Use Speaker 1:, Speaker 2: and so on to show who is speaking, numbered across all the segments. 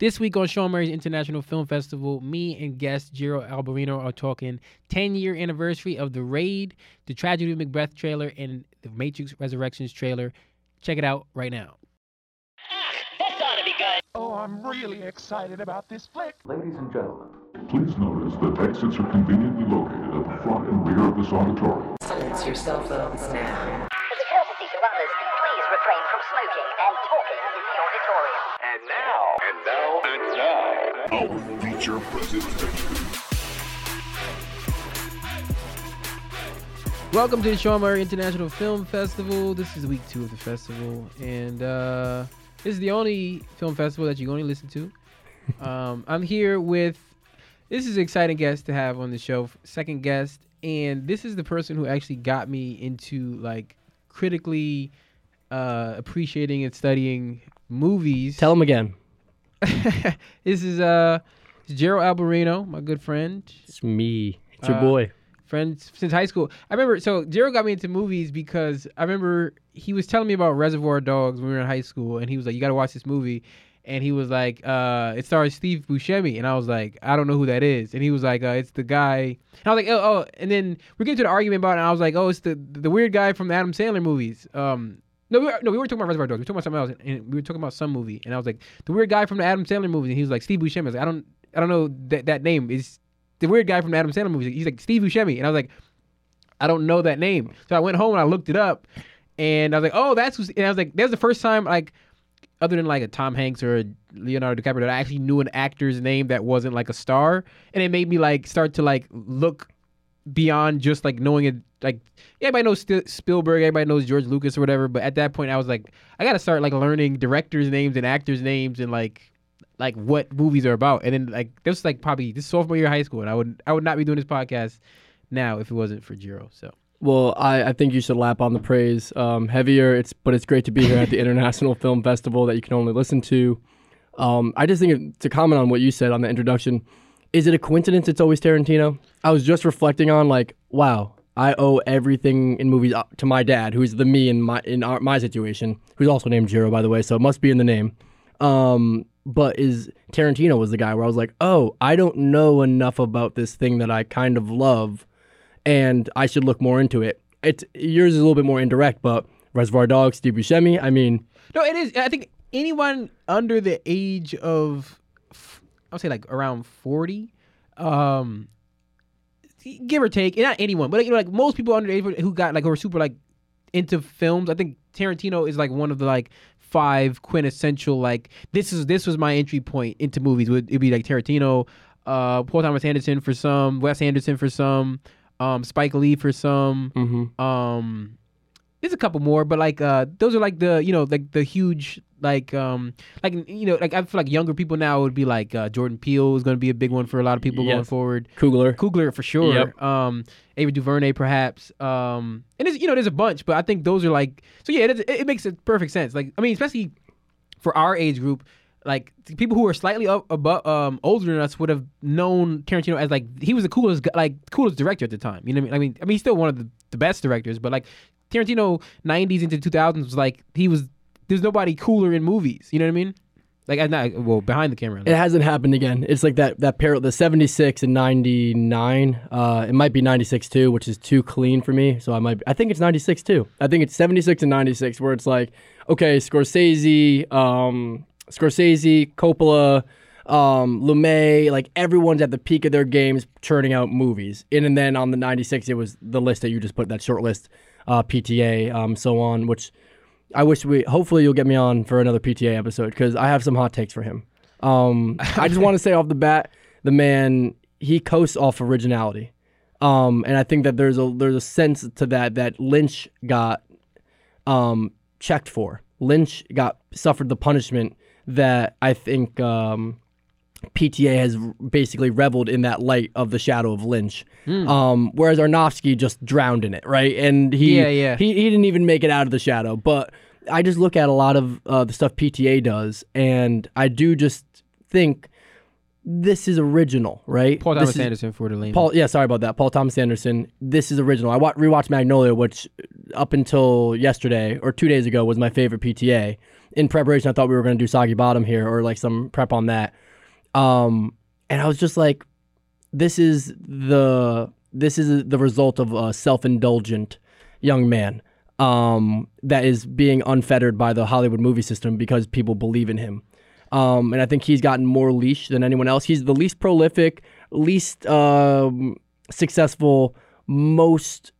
Speaker 1: This week on Sean Murray's International Film Festival, me and guest Jiro Alberino are talking 10 year anniversary of The Raid, the Tragedy of Macbeth trailer, and the Matrix Resurrections trailer. Check it out right now.
Speaker 2: This ought to be good.
Speaker 3: Oh, I'm really excited about this flick.
Speaker 4: Ladies and gentlemen, please notice that exits are conveniently located at the front and rear of this auditorium.
Speaker 5: Silence your cell phones now.
Speaker 1: Welcome to the Sean Murray International Film Festival. This is week two of the festival, and uh, this is the only film festival that you're going to listen to. Um, I'm here with this is an exciting guest to have on the show, second guest, and this is the person who actually got me into like critically uh, appreciating and studying movies.
Speaker 6: Tell him again.
Speaker 1: this is uh, Gerald Alberino, my good friend.
Speaker 6: It's me. It's your
Speaker 1: Uh,
Speaker 6: boy.
Speaker 1: friends since high school. I remember so Jero got me into movies because I remember he was telling me about Reservoir Dogs when we were in high school, and he was like, "You got to watch this movie." And he was like, uh, "It stars Steve Buscemi," and I was like, "I don't know who that is." And he was like, uh, "It's the guy." And I was like, "Oh, oh." And then we get into the argument about it, and I was like, "Oh, it's the the weird guy from the Adam Sandler movies." Um, no, we were, no, we were talking about Reservoir Dogs. We were talking about something else, and we were talking about some movie. And I was like, "The weird guy from the Adam Sandler movies," and he was like, "Steve Buscemi." I was like, "I don't, I don't know that that name is." The weird guy from the Adam Sandler movies. He's like Steve Buscemi, and I was like, I don't know that name. So I went home and I looked it up, and I was like, oh, that's. And I was like, that's the first time like, other than like a Tom Hanks or a Leonardo DiCaprio, that I actually knew an actor's name that wasn't like a star, and it made me like start to like look beyond just like knowing it. Like everybody knows St- Spielberg, everybody knows George Lucas or whatever, but at that point I was like, I gotta start like learning directors' names and actors' names and like like what movies are about. And then like this was like probably this sophomore year of high school, and I would I would not be doing this podcast now if it wasn't for Jiro. So
Speaker 6: Well, I, I think you should lap on the praise um, heavier. It's but it's great to be here at the International Film Festival that you can only listen to. Um, I just think it- to comment on what you said on the introduction, is it a coincidence it's always Tarantino? I was just reflecting on like, wow, I owe everything in movies uh, to my dad, who's the me in my in our, my situation, who's also named Jiro by the way, so it must be in the name. Um, but is Tarantino was the guy where I was like, oh, I don't know enough about this thing that I kind of love and I should look more into it. It's yours is a little bit more indirect, but Reservoir Dogs, Steve Buscemi. I mean,
Speaker 1: no, it is. I think anyone under the age of I would say like around forty, um, give or take, not anyone, but you know, like most people under the age who got like who are super like into films. I think Tarantino is like one of the like five quintessential like this is this was my entry point into movies. Would it be like Tarantino, uh, Paul Thomas Anderson for some, Wes Anderson for some, um, Spike Lee for some,
Speaker 6: mhm.
Speaker 1: um there's a couple more but like uh those are like the you know like the huge like um like you know like i feel like younger people now would be like uh jordan peele is going to be a big one for a lot of people going forward
Speaker 6: Coogler.
Speaker 1: Coogler for sure
Speaker 6: Yep.
Speaker 1: um ava duvernay perhaps um and there's you know there's a bunch but i think those are like so yeah it, it makes it perfect sense like i mean especially for our age group like people who are slightly up above um older than us would have known Tarantino as like he was the coolest like coolest director at the time. You know what I mean? I mean I mean he's still one of the, the best directors, but like Tarantino 90s into 2000s was like he was there's nobody cooler in movies. You know what I mean? Like not well behind the camera.
Speaker 6: It hasn't happened again. It's like that that pair the 76 and 99. Uh, it might be 96 too, which is too clean for me. So I might I think it's 96 too. I think it's 76 and 96 where it's like okay, Scorsese, um Scorsese, Coppola, um, Lumet, like everyone's at the peak of their games churning out movies. And, and then on the 96 it was the list that you just put that short list, uh, PTA, um, so on, which I wish we. Hopefully, you'll get me on for another PTA episode because I have some hot takes for him. Um, I just want to say off the bat, the man he coasts off originality, um, and I think that there's a there's a sense to that that Lynch got um, checked for. Lynch got suffered the punishment that I think um, PTA has basically reveled in that light of the shadow of Lynch. Um, whereas Aronofsky just drowned in it, right? And he,
Speaker 1: Yeah, yeah.
Speaker 6: he he didn't even make it out of the shadow. But I just look at a lot of uh, the stuff PTA does, and I do just think this is original, right?
Speaker 1: Paul Thomas
Speaker 6: is-
Speaker 1: Anderson for the.
Speaker 6: Paul, yeah, sorry about that. Paul Thomas Anderson. This is original. I wa- rewatched Magnolia, which up until yesterday or two days ago was my favorite PTA. In preparation, I thought we were going to do Soggy Bottom here or like some prep on that. Um, and I was just like, this is the this is the result of a self-indulgent young man um, that is being unfettered by the Hollywood movie system because people believe in him. Um, and I think he's gotten more leash than anyone else. He's the least prolific, least um, successful, most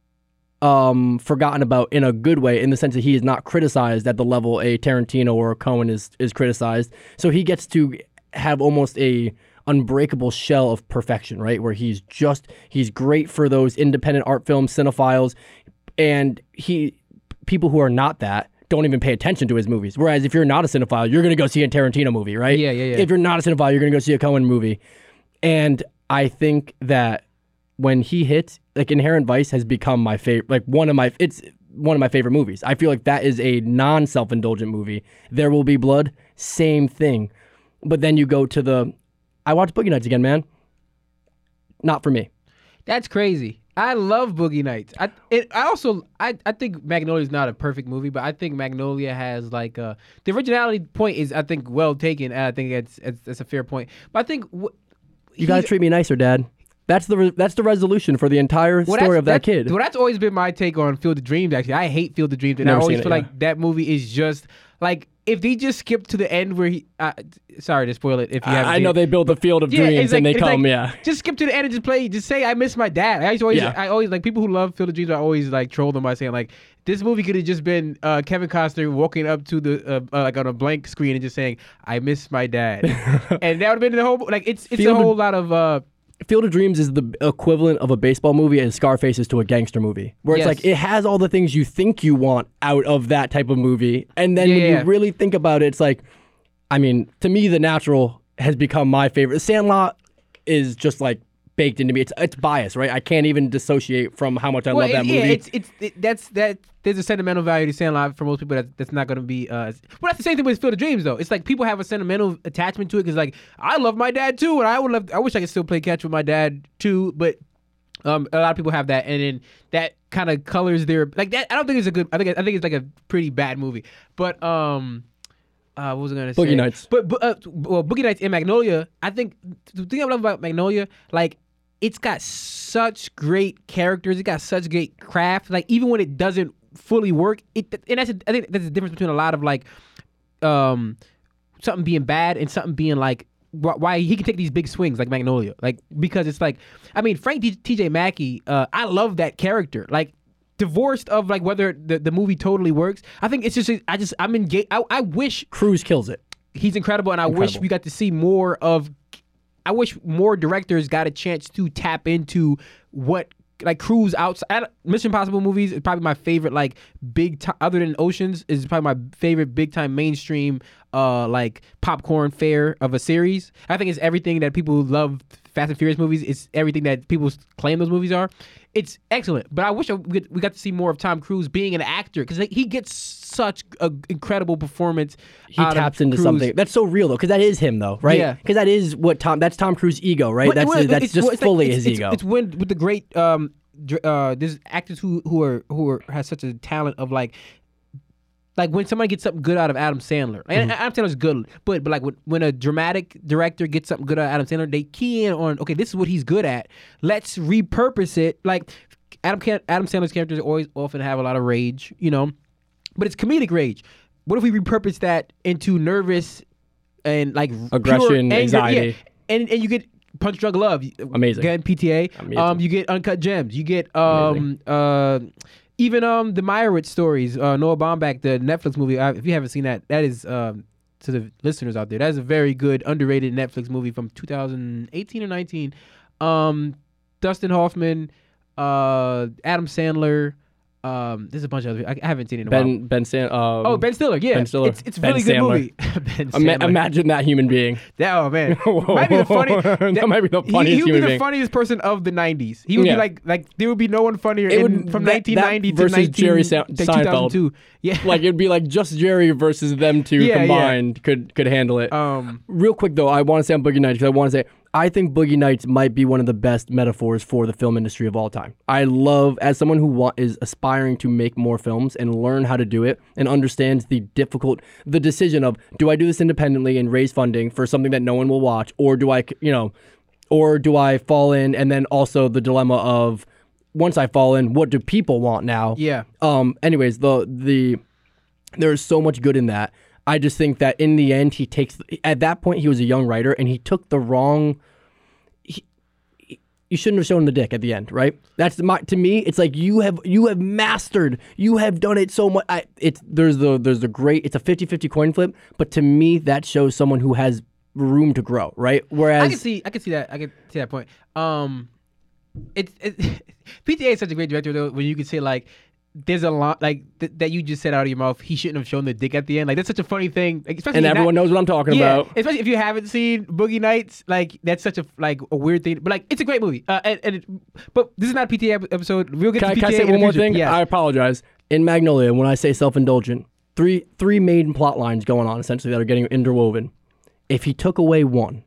Speaker 6: um, forgotten about in a good way, in the sense that he is not criticized at the level a Tarantino or a Coen is is criticized. So he gets to have almost a unbreakable shell of perfection, right? Where he's just he's great for those independent art film cinephiles, and he people who are not that don't even pay attention to his movies. Whereas if you're not a cinephile, you're gonna go see a Tarantino movie, right?
Speaker 1: Yeah, yeah, yeah.
Speaker 6: If you're not a cinephile, you're gonna go see a Coen movie. And I think that when he hits, like Inherent Vice has become my favorite, like one of my, it's one of my favorite movies. I feel like that is a non self indulgent movie. There Will Be Blood, same thing. But then you go to the, I watched Boogie Nights again, man. Not for me.
Speaker 1: That's crazy. I love Boogie Nights. I it, I also I, I think Magnolia is not a perfect movie, but I think Magnolia has like uh the originality point is I think well taken. And I think it's it's, a fair point. But I think wh-
Speaker 6: You gotta treat me nicer, Dad. That's the re- that's the resolution for the entire
Speaker 1: well,
Speaker 6: story of that kid.
Speaker 1: Well, that's always been my take on Field of Dreams. Actually, I hate Field of Dreams, and
Speaker 6: Never
Speaker 1: I always
Speaker 6: it,
Speaker 1: feel
Speaker 6: yeah.
Speaker 1: like that movie is just like if they just skip to the end where he. Uh, sorry to spoil it if you haven't.
Speaker 6: I, I know they build the field of
Speaker 1: Yeah,
Speaker 6: dreams
Speaker 1: like-
Speaker 6: and they come,
Speaker 1: like,
Speaker 6: yeah.
Speaker 1: Just skip to the end and just play. Just say I miss my dad. I always,
Speaker 6: Yeah.
Speaker 1: I always like people who love Field of Dreams. I always like troll them by saying like this movie could have just been uh, Kevin Costner walking up to the uh, uh, like on a blank screen and just saying I miss my dad, and that would have been the whole like it's it's
Speaker 6: Field
Speaker 1: a
Speaker 6: of-
Speaker 1: whole lot of uh
Speaker 6: Field of Dreams is the equivalent of a baseball movie and Scarface is to a gangster movie. Where it's
Speaker 1: Yes.
Speaker 6: like it has all the things you think you want out of that type of movie. And then when
Speaker 1: Yeah.
Speaker 6: you really think about it, it's like I mean, to me The Natural has become my favorite. Sandlot is just like baked into me. It's it's biased, right? I can't even dissociate from how much I
Speaker 1: well,
Speaker 6: love that
Speaker 1: it-
Speaker 6: movie.
Speaker 1: yeah it's it's it, that's that there's a sentimental value to Sandlot for most people that that's not going to be uh well that's the same thing with Field of Dreams though it's like people have a sentimental attachment to it because like I love my dad too and I would love I wish I could still play catch with my dad too but um a lot of people have that and then that kind of colors their like that I don't think it's a good I think I think it's like a pretty bad movie but um uh, what was I gonna say?
Speaker 6: Boogie Nights.
Speaker 1: But, but uh, well, Boogie Nights and Magnolia. I think the thing I love about Magnolia, like it's got such great characters. It got such great craft. Like even when it doesn't fully work, it and that's a, I think that's the difference between a lot of like um something being bad and something being like why he can take these big swings like Magnolia, like because it's like I mean Frank T.J. Mackey, uh, I love that character, like divorced of like whether the, the movie totally works. I think it's just I just I'm engaged. I, I wish
Speaker 6: Cruise kills it.
Speaker 1: he's incredible, and I wish we got to see more of. I wish more directors got a chance to tap into what like Cruise outside Mission Impossible movies is probably my favorite like big time other than Oceans is probably my favorite big time mainstream uh like popcorn fare of a series. I think it's everything that people love Fast and Furious movies. It's everything that people claim those movies are. It's excellent, but I wish we, got, to see more of Tom Cruise being an actor because he gets such an incredible performance.
Speaker 6: He
Speaker 1: out of
Speaker 6: taps into
Speaker 1: Cruise.
Speaker 6: something that's so real though, because that is him though, right?
Speaker 1: Yeah.
Speaker 6: Because that is what Tom. That's Tom Cruise ego, right?
Speaker 1: Well,
Speaker 6: that's
Speaker 1: well,
Speaker 6: that's just
Speaker 1: well, it's like-
Speaker 6: fully
Speaker 1: it's-
Speaker 6: his
Speaker 1: it's-
Speaker 6: ego.
Speaker 1: It's when with the great um uh there's actors who who are who are has such a talent of like like when somebody gets something good out of Adam Sandler. And
Speaker 6: Mm-hmm.
Speaker 1: Adam Sandler's good, but but like when, when a dramatic director gets something good out of Adam Sandler, they key in on okay, this is what he's good at. Let's repurpose it. Like Adam Adam Sandler's characters always often have a lot of rage, you know, but it's comedic rage. What if we repurpose that into nervous and like
Speaker 6: Aggression,
Speaker 1: anger?
Speaker 6: anxiety.
Speaker 1: Yeah. And and you get Punch-Drunk Love.
Speaker 6: Amazing.
Speaker 1: Again, PTA.
Speaker 6: Amazing.
Speaker 1: Um, you get Uncut Gems. You get um uh even um the Meyerowitz stories. Uh, Noah Baumbach, the Netflix movie. Uh, if you haven't seen that, that is um to the listeners out there. That is a very good underrated Netflix movie from 2018 or 19. Um, Dustin Hoffman, uh, Adam Sandler. Um, there's a bunch of other. I, I haven't seen it in a while.
Speaker 6: Ben Ben Stan. Um,
Speaker 1: Oh, Ben Stiller. Yeah,
Speaker 6: Ben Stiller.
Speaker 1: It's it's a
Speaker 6: Ben
Speaker 1: really good
Speaker 6: Sandler.
Speaker 1: movie. ben
Speaker 6: Ima- imagine that human being.
Speaker 1: That, oh man, might be the funny.
Speaker 6: That might be the funniest
Speaker 1: He, would be the
Speaker 6: being.
Speaker 1: funniest person of the '90s. He would
Speaker 6: Yeah.
Speaker 1: be like like there would be no one funnier
Speaker 6: It
Speaker 1: in,
Speaker 6: would-
Speaker 1: from
Speaker 6: that- that
Speaker 1: 1990 to
Speaker 6: versus
Speaker 1: 19,
Speaker 6: Jerry Sa- Seinfeld.
Speaker 1: 2002. Yeah,
Speaker 6: like it'd be like just Jerry versus them two
Speaker 1: Yeah, yeah.
Speaker 6: combined could could handle it.
Speaker 1: um,
Speaker 6: Real quick though, I want to say on Boogie Nights because I want to say I think Boogie Nights might be one of the best metaphors for the film industry of all time. I love, as someone who wa- is aspiring to make more films and learn how to do it and understands the difficult, the decision of do I do this independently and raise funding for something that no one will watch, or do I, you know, or do I fall in? And then also the dilemma of once I fall in, what do people want now?
Speaker 1: Yeah.
Speaker 6: Um. Anyways, the the there's so much good in that. I just think that in the end, he takes at that point he was a young writer and he took the wrong. He, you shouldn't have shown the dick at the end, right? That's my to me. It's like you have you have mastered. You have done it so much. I, it's there's the there's the great. It's a 50-50 coin flip, but to me that shows someone who has room to grow, right? Whereas
Speaker 1: I can see, I can see that, I can see that point. Um, it's it, PTA is such a great director though. When you can say like, there's a lot like th- that you just said out of your mouth. He shouldn't have shown the dick at the end. Like that's such a funny thing. Like, especially
Speaker 6: and
Speaker 1: not-
Speaker 6: everyone knows what I'm talking
Speaker 1: yeah,
Speaker 6: about.
Speaker 1: especially if you haven't seen Boogie Nights, like that's such a like a weird thing. But like it's a great movie. Uh, and, and it, but this is not a PTA ep- episode. We'll get
Speaker 6: Can, I,
Speaker 1: to PTA
Speaker 6: can I say one more thing?
Speaker 1: Yeah.
Speaker 6: I apologize. In Magnolia, when I say self-indulgent, three three main plot lines going on essentially that are getting interwoven. If he took away one,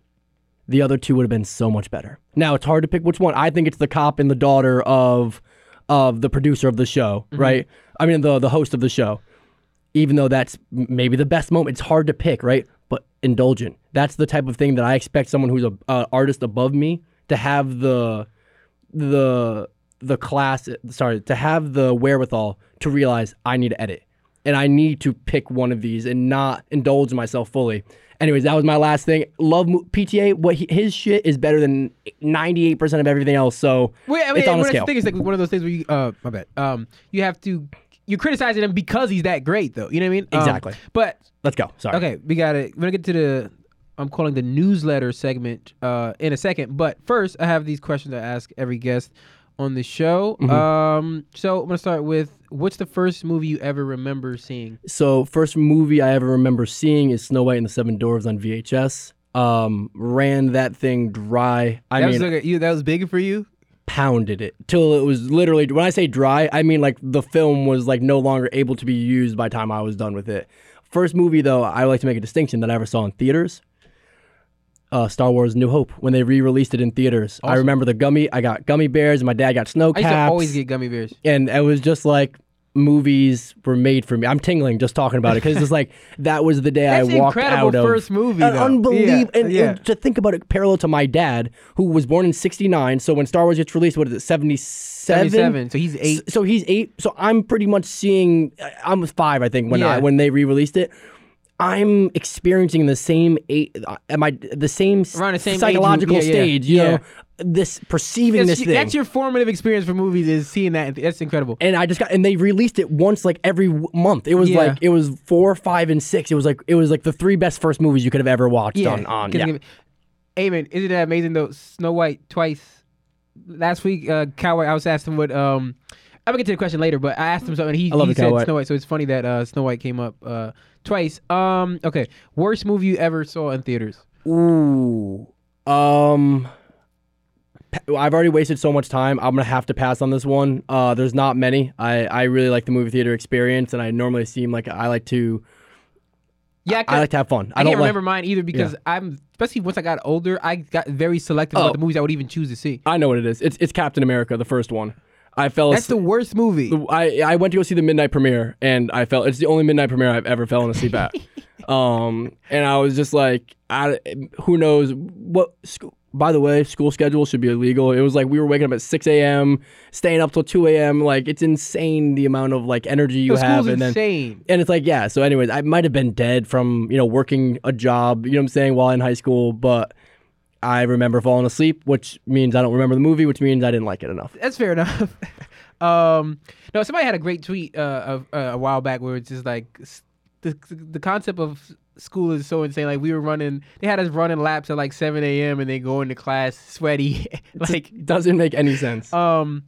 Speaker 6: the other two would have been so much better. Now it's hard to pick which one. I think it's the cop and the daughter of of the producer of the show,
Speaker 1: Mm-hmm.
Speaker 6: right? I mean the the host of the show. Even though that's maybe the best moment, it's hard to pick, right? But indulgent. That's the type of thing that I expect someone who's a uh, artist above me to have the the the class sorry to have the wherewithal to realize I need to edit and I need to pick one of these and not indulge myself fully. Anyways, that was my last thing. Love PTA. What he, his shit is better than ninety eight percent of everything else. So
Speaker 1: Wait, I mean,
Speaker 6: it's on a scale.
Speaker 1: think is like one of those things where you, uh, my bad. Um, you have to, you're criticizing him because he's that great, though. You know what I mean? Um,
Speaker 6: Exactly.
Speaker 1: but
Speaker 6: Let's go. Sorry.
Speaker 1: okay, we got it. We're gonna get to the, I'm calling the newsletter segment, uh, in a second. But first, I have these questions I ask every guest on the show.
Speaker 6: Mm-hmm.
Speaker 1: Um, so I'm gonna start with, what's the first movie you ever remember seeing?
Speaker 6: So first movie I ever remember seeing is Snow White and the Seven Dwarfs on VHS. Um, ran that thing dry. I
Speaker 1: that
Speaker 6: mean,
Speaker 1: was like a, you. That was big for you.
Speaker 6: pounded it till it was literally when I say dry, I mean like the film was like no longer able to be used by the time I was done with it. First movie though, I like to make a distinction that I ever saw in theaters. Uh, Star Wars: New Hope when they re-released it in theaters. I remember the gummy. I got gummy bears, and my dad got snow
Speaker 1: I used to
Speaker 6: caps.
Speaker 1: always get gummy bears.
Speaker 6: and it was just like movies were made for me. I'm tingling just talking about it because it's like that was the day
Speaker 1: That's
Speaker 6: I walked
Speaker 1: incredible
Speaker 6: out of
Speaker 1: first movie,
Speaker 6: An unbelievable.
Speaker 1: Yeah,
Speaker 6: and,
Speaker 1: yeah.
Speaker 6: and to think about it, parallel to my dad, who was born in '69. So when Star Wars gets released, what is it, '77?
Speaker 1: 77. So he's eight.
Speaker 6: So he's eight. So I'm pretty much seeing. I was five, I think, when
Speaker 1: Yeah.
Speaker 6: I, when they re-released it. I'm experiencing the same eight, uh, am I the same,
Speaker 1: the same
Speaker 6: psychological.
Speaker 1: Yeah, yeah.
Speaker 6: stage? You
Speaker 1: Yeah.
Speaker 6: know, this perceiving
Speaker 1: That's,
Speaker 6: this thing.
Speaker 1: that's your formative experience for movies is seeing that. That's incredible.
Speaker 6: and I just got and they released it once like every w- month. It was
Speaker 1: Yeah.
Speaker 6: like it was four, five, and six. It was like it was like the three best first movies you could have ever watched on on.
Speaker 1: 'cause
Speaker 6: Yeah.
Speaker 1: it- Amen. Isn't that amazing though? Snow White twice. Last week, uh, Cowboy, I was asking him what. Um, I'm gonna get to the question later, but I asked him something. He,
Speaker 6: I love
Speaker 1: he said. Snow White, so it's funny that uh, Snow White came up uh, twice. Um, okay, worst movie you ever saw in theaters?
Speaker 6: Ooh. Um. I've already wasted so much time. I'm gonna have to pass on this one. Uh, there's not many. I, I really like the movie theater experience, and I normally seem like I like to
Speaker 1: Yeah,
Speaker 6: I like to have fun. I,
Speaker 1: I,
Speaker 6: don't
Speaker 1: can't
Speaker 6: like.
Speaker 1: remember mine either because I'm especially once I got older, I got very selective
Speaker 6: Oh.
Speaker 1: about the movies I would even choose to see.
Speaker 6: I know what it is. It's it's Captain America, the first one. I fell.
Speaker 1: That's the worst movie.
Speaker 6: I I went to go see the midnight premiere, and I fell. It's the only midnight premiere I've ever fallen asleep at. um, and I was just like, I, who knows what? School, by the way, school schedule should be illegal. It was like we were waking up at six a.m., staying up till two a.m. Like it's insane the amount of like energy you
Speaker 1: the
Speaker 6: have, and then
Speaker 1: insane.
Speaker 6: and it's like, yeah. So, anyways, I might have been dead from you know working a job. You know what I'm saying while in high school, but I remember falling asleep, which means I don't remember the movie, which means I didn't like it enough.
Speaker 1: That's fair enough. um, no, somebody had a great tweet uh, of, uh, a while back where it's just like the the concept of school is so insane. Like we were running, they had us running laps at like 7 a.m. and then going to class sweaty. like,
Speaker 6: It doesn't make any sense.
Speaker 1: um,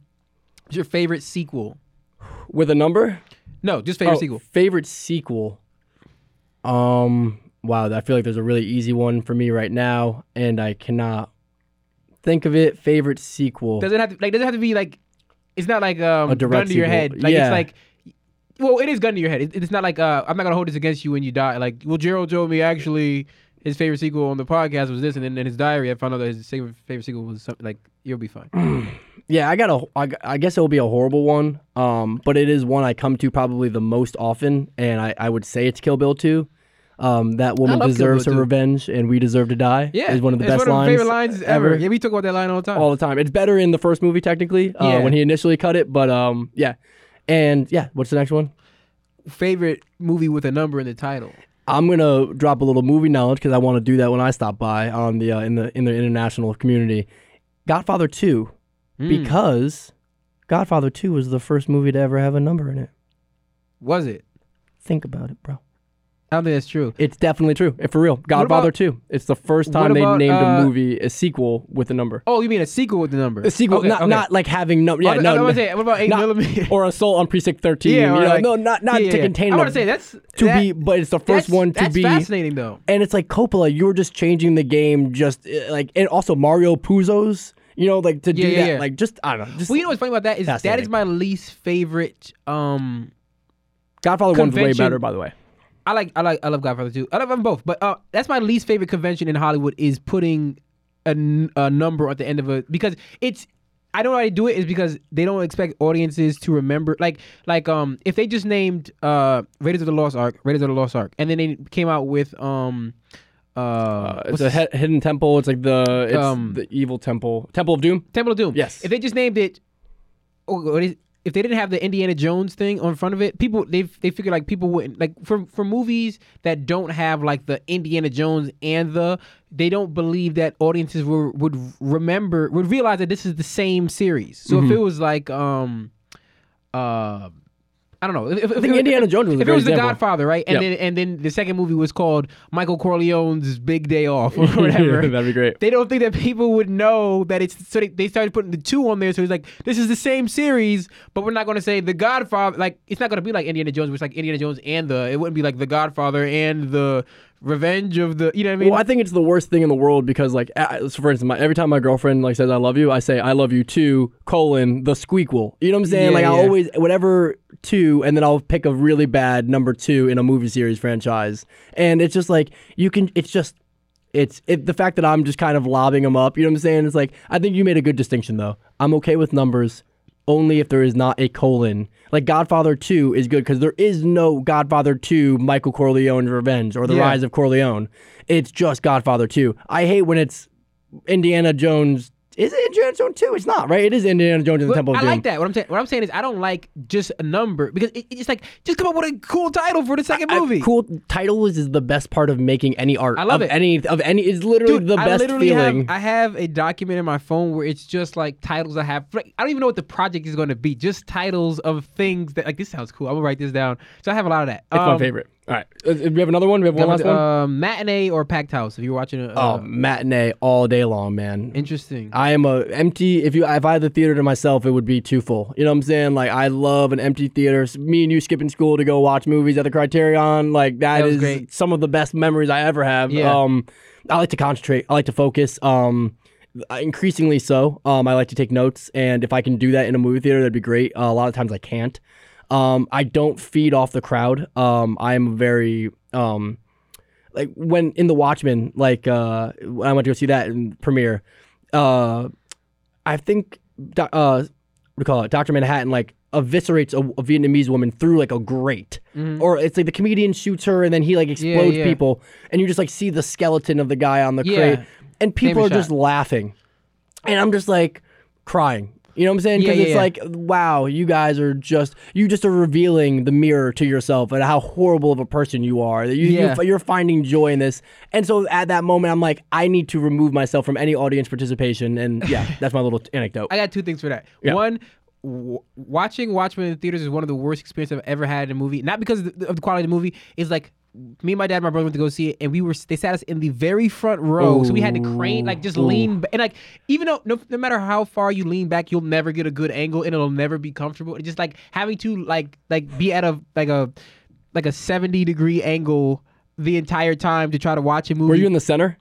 Speaker 1: what's your favorite sequel?
Speaker 6: With a number?
Speaker 1: No, just favorite
Speaker 6: Oh,
Speaker 1: sequel.
Speaker 6: Favorite sequel. Um. Wow, I feel like there's a really easy one for me right now, and I cannot think of it. Favorite sequel.
Speaker 1: Does it have to like? Does it have to be like? It's not like um
Speaker 6: A direct
Speaker 1: gun to your
Speaker 6: sequel.
Speaker 1: head. Like
Speaker 6: Yeah.
Speaker 1: it's like. Well, it is gun to your head. It, it's not like uh, I'm not gonna hold this against you when you die. Like, well, Gerald told me actually his favorite sequel on the podcast was this, and then in his diary, I found out that his favorite favorite sequel was something like "You'll Be Fine."
Speaker 6: Yeah, I got a. I, I guess it will be a horrible one. Um, but it is one I come to probably the most often, and I, I would say it's Kill Bill 2. Um, that woman deserves her revenge, and we deserve to die.
Speaker 1: Yeah,
Speaker 6: is one of the
Speaker 1: it's
Speaker 6: best
Speaker 1: one of
Speaker 6: lines
Speaker 1: favorite lines ever. Yeah, we talk about that line all the time.
Speaker 6: all the time. It's better in the first movie technically uh,
Speaker 1: Yeah.
Speaker 6: when he initially cut it, but um, yeah, and yeah. What's the next one?
Speaker 1: favorite movie with a number in the title.
Speaker 6: I'm gonna drop a little movie knowledge because I want to do that when I stop by on the uh, in the in the international community. Godfather Two,
Speaker 1: Hmm.
Speaker 6: because Godfather Two was the first movie to ever have a number in it.
Speaker 1: Was it?
Speaker 6: Think about it, bro.
Speaker 1: I don't think that's true.
Speaker 6: It's definitely true. If for real, Godfather
Speaker 1: about-
Speaker 6: 2. It's the first time they named
Speaker 1: uh,
Speaker 6: a movie a sequel with a number.
Speaker 1: Oh, you mean a sequel with the number?
Speaker 6: A sequel,
Speaker 1: Okay,
Speaker 6: not
Speaker 1: okay.
Speaker 6: not like having number. Yeah,
Speaker 1: I
Speaker 6: no.
Speaker 1: I was
Speaker 6: no.
Speaker 1: say, what about eight
Speaker 6: not-
Speaker 1: millimeter?
Speaker 6: or Assault on Precinct 13.
Speaker 1: yeah,
Speaker 6: you know,
Speaker 1: like-
Speaker 6: no, not not
Speaker 1: yeah,
Speaker 6: to
Speaker 1: yeah.
Speaker 6: contain
Speaker 1: I want to say that's
Speaker 6: to
Speaker 1: that-
Speaker 6: be, but it's the first one to
Speaker 1: that's
Speaker 6: be.
Speaker 1: fascinating though.
Speaker 6: And it's like Coppola, you were just changing the game, just uh, like, and also Mario Puzo's. You know, like to do
Speaker 1: Yeah,
Speaker 6: that, like just I don't know. Just
Speaker 1: Well, you know what's funny about that is that is my least favorite. Um,
Speaker 6: Godfather one's way better, by the way.
Speaker 1: I like I like I love Godfather too. I love them both, but uh, that's my least favorite convention in Hollywood is putting a, n- a number at the end of a because it's. I don't know why they do it is because they don't expect audiences to remember like like um if they just named uh Raiders of the Lost Ark Raiders of the Lost Ark and then they came out with um uh,
Speaker 6: Uh, it's a he- hidden temple. It's like the it's
Speaker 1: Um,
Speaker 6: the evil temple, Temple of Doom.
Speaker 1: Temple of Doom.
Speaker 6: Yes.
Speaker 1: If they just named it, oh, what is- if they didn't have the Indiana Jones thing on front of it, people they they figure like people wouldn't like for for movies that don't have like the Indiana Jones and the they don't believe that audiences will, would remember would realize that this is the same series. So
Speaker 6: Mm-hmm.
Speaker 1: if it was like um uh. I don't know. If, if,
Speaker 6: I think
Speaker 1: if-
Speaker 6: Indiana Jones was
Speaker 1: If it was The. Godfather, right, and
Speaker 6: Yep.
Speaker 1: then and then the second movie was called Michael Corleone's Big Day Off or whatever
Speaker 6: That'd be great.
Speaker 1: they don't think that people would know that it's so they, they started putting the two on there so it's like this is the same series but we're not going to say the godfather like it's not going to be like indiana jones which like indiana jones and the it wouldn't be like the godfather and the revenge of the you know what i mean
Speaker 6: Well, I think it's the worst thing in the world because, like, so for instance, my, every time my girlfriend like says "I love you," I say "I love you too." Colon the squeakquel. You know what I'm saying?
Speaker 1: Yeah,
Speaker 6: like, I always whatever two, and then I'll pick a really bad number two in a movie series franchise, and it's just like you can. It's just. It's it, the fact that I'm just kind of lobbing them up. You know what I'm saying? It's like I think you made a good distinction though. I'm okay with numbers only if there is not a colon. Like Godfather 2 is good because there is no Godfather 2 Michael Corleone's Revenge or The
Speaker 1: Yeah.
Speaker 6: Rise of Corleone. It's just Godfather 2. I hate when it's Indiana Jones. Is it Indiana Jones 2? It's not, right? It is Indiana Jones and the Temple of
Speaker 1: I
Speaker 6: Doom.
Speaker 1: like that. What I'm saying, what I'm saying is, I don't like just a number because it, it's like just come up with a cool title for the second
Speaker 6: I-
Speaker 1: movie.
Speaker 6: cool titles is the best part of making any art.
Speaker 1: I love
Speaker 6: of
Speaker 1: it.
Speaker 6: Any of any. It's literally
Speaker 1: Dude,
Speaker 6: the
Speaker 1: I
Speaker 6: best
Speaker 1: literally
Speaker 6: feeling.
Speaker 1: Have, I have a document in my phone where it's just like titles I have. like, I don't even know what the project is going to be. Just titles of things that like this sounds cool. I'm gonna write this down. So I have a lot of that.
Speaker 6: it's my
Speaker 1: Um,
Speaker 6: favorite. All right, Uh, we have another one. We have one last one.
Speaker 1: Um, matinee or packed house. If you're watching a,
Speaker 6: oh,
Speaker 1: uh,
Speaker 6: matinee all day long, man.
Speaker 1: interesting.
Speaker 6: I am a empty. If you if I had the theater to myself, it would be too full. You know what I'm saying? Like I love an empty theater. Me and you skipping school to go watch movies at the Criterion. Like
Speaker 1: That
Speaker 6: that is
Speaker 1: great.
Speaker 6: some of the best memories I ever have.
Speaker 1: Yeah.
Speaker 6: Um, I like to concentrate. I like to focus. Um, increasingly so. Um, I like to take notes, and if I can do that in a movie theater, that'd be great. Uh, a lot of times I can't. Um, I don't feed off the crowd. Um, I'm very um, like when in the Watchmen, like uh, when I went to go see that in premiere. Uh, I think uh, what do you call it? Doctor Manhattan like eviscerates a, a Vietnamese woman through like a grate, or it's like the comedian shoots her and then he like explodes
Speaker 1: yeah.
Speaker 6: people, and you just like see the skeleton of the guy on the
Speaker 1: Yeah.
Speaker 6: crate, and people are just laughing, and I'm just like crying. You know what I'm saying?
Speaker 1: Yeah,
Speaker 6: Because
Speaker 1: yeah,
Speaker 6: it's
Speaker 1: yeah.
Speaker 6: like, wow, you guys are just you just are revealing the mirror to yourself and how horrible of a person you are. That you,
Speaker 1: Yeah.
Speaker 6: you you're finding joy in this, and so at that moment, I'm like, I need to remove myself from any audience participation, and yeah, that's my little anecdote.
Speaker 1: I got two things for that.
Speaker 6: Yeah.
Speaker 1: One, w- watching Watchmen in theaters is one of the worst experiences I've ever had in a movie. Not because of the, of the quality of the movie. It's like me and my dad, and my brother went to go see it, and we were they sat us in the very front row, so we had to crane, like just
Speaker 6: Ooh.
Speaker 1: lean, and like even though no, no matter how far you lean back, you'll never get a good angle, and it'll never be comfortable. It's just like having to like like be at a like a like a seventy degree angle the entire time to try to watch a movie.
Speaker 6: Were you in the center?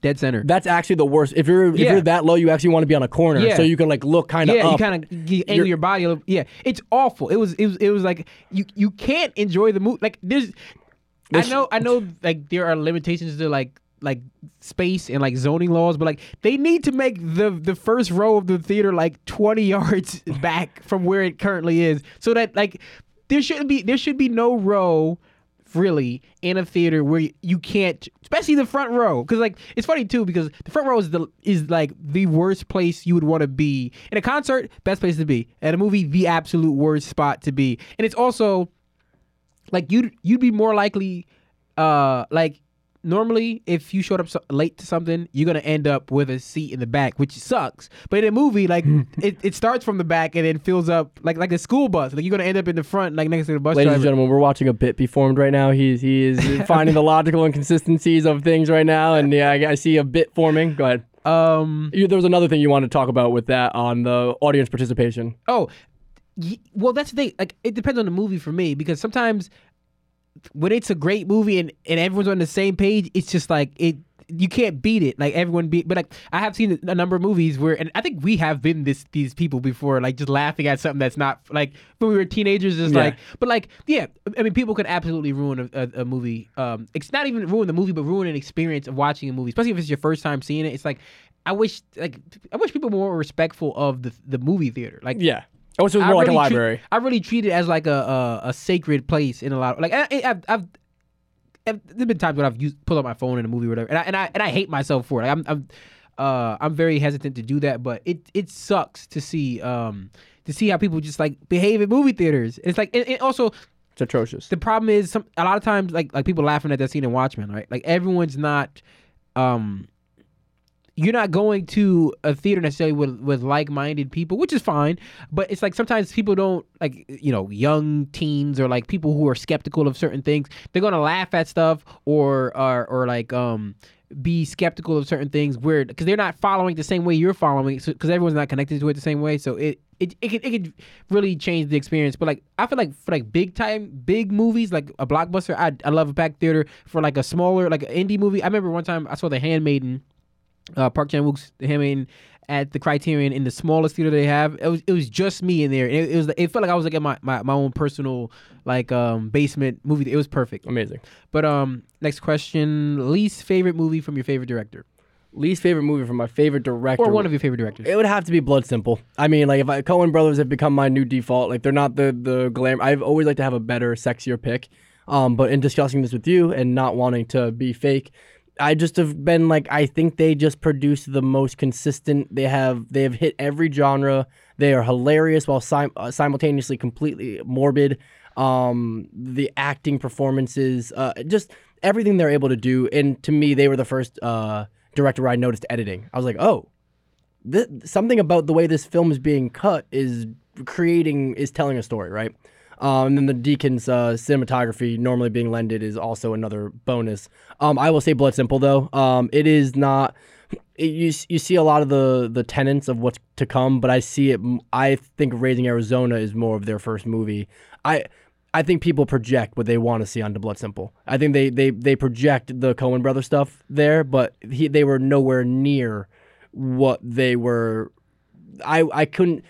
Speaker 1: dead center?
Speaker 6: That's actually the worst. If you're if you're that low, you actually want to be on a corner,
Speaker 1: Yeah.
Speaker 6: so you can like look kind of
Speaker 1: yeah,
Speaker 6: up.
Speaker 1: you kind of you angle your body. A little, yeah, it's awful. It was it was it was like you you can't enjoy the movie. Like there's I know, I know, like there are limitations to like like space and like zoning laws, but like they need to make the the first row of the theater like twenty yards back from where it currently is, so that like there shouldn't be there should be no row really in a theater where you can't especially the front row because like it's funny too because the front row is the is like the worst place you would want to be. In a concert best place to be. At a movie the absolute worst spot to be. And it's also like you'd you'd be more likely uh like normally if you showed up so, late to something you're gonna end up with a seat in the back which sucks but in a movie like it, it starts from the back and then fills up like like a school bus like you're gonna end up in the front like next to the bus
Speaker 6: Ladies and gentlemen, we're watching a bit be formed right now. He's he is finding the logical inconsistencies of things right now, and yeah, I, I see a bit forming. Go ahead.
Speaker 1: um
Speaker 6: You, there was another thing you wanted to talk about with that on the audience participation.
Speaker 1: Oh, well, that's the thing. Like, it depends on the movie for me because sometimes when it's a great movie and, and everyone's on the same page, it's just like it. You can't beat it. Like everyone beat, but like I have seen a number of movies where, and I think we have been this these people before, like just laughing at something that's not like when we were teenagers. Just
Speaker 6: Yeah.
Speaker 1: like, but like, yeah, I mean, people can absolutely ruin a, a, a movie. Um, it's not even ruin the movie, but ruin an experience of watching a movie, especially if it's your first time seeing it. It's like, I wish, like, I wish people were more respectful of the the movie theater. Like,
Speaker 6: Yeah, I wish it was more like a
Speaker 1: really treat-
Speaker 6: library.
Speaker 1: I really treat it as like a a, a sacred place in a lot. Of, like I, I- I've, I've, I've there've been times when I've used pulled up my phone in a movie or whatever, and I and I and I hate myself for it. Like, I'm I'm uh I'm very hesitant to do that, but it it sucks to see um to see how people just like behave in movie theaters. It's like and, and also
Speaker 6: It's atrocious.
Speaker 1: the problem is some a lot of times like like people laughing at that scene in Watchmen, right? Like everyone's not um you're not going to a theater necessarily with with like-minded people, which is fine, but it's like sometimes people don't like you know, young teens or like people who are skeptical of certain things, they're to laugh at stuff or or or like um be skeptical of certain things weird because they're not following the same way you're following because everyone's not connected to it the same way so it it, it, could, it could really change the experience but like i feel like for like big time big movies like a blockbuster i, I love a packed theater for like a smaller like an indie movie. I remember one time i saw the handmaiden uh, Park Chan Wook's him in at the Criterion in the smallest theater they have. It was it was just me in there. It, it was it felt like I was like in my, my, my own personal like um basement movie. It was perfect.
Speaker 6: Amazing.
Speaker 1: But um next question, least favorite movie from your favorite director
Speaker 6: Least favorite movie from my favorite director.
Speaker 1: or one of your favorite directors.
Speaker 6: It would have to be Blood Simple. I mean, like if I, Coen Brothers have become my new default. Like they're not the the glam. I've always liked to have a better, sexier pick. Um, but in discussing this with you and not wanting to be fake, I just have been like, I think they just produce the most consistent. They have they have hit every genre. They are hilarious while sim- uh, simultaneously completely morbid. Um, the acting performances, uh, just everything they're able to do. And to me, they were the first uh, director I noticed editing. I was like, oh, th- something about the way this film is being cut is creating is telling a story, right? Um, and then the Deakins' uh, cinematography normally being lended is also another bonus. Um, I will say Blood Simple though. Um, it is not. It, you you see a lot of the the tenets of what's to come, but I see it. I think Raising Arizona is more of their first movie. I. I think people project what they want to see onto Blood Simple. I think they they they project the Coen brother stuff there, but he, they were nowhere near what they were. I I couldn't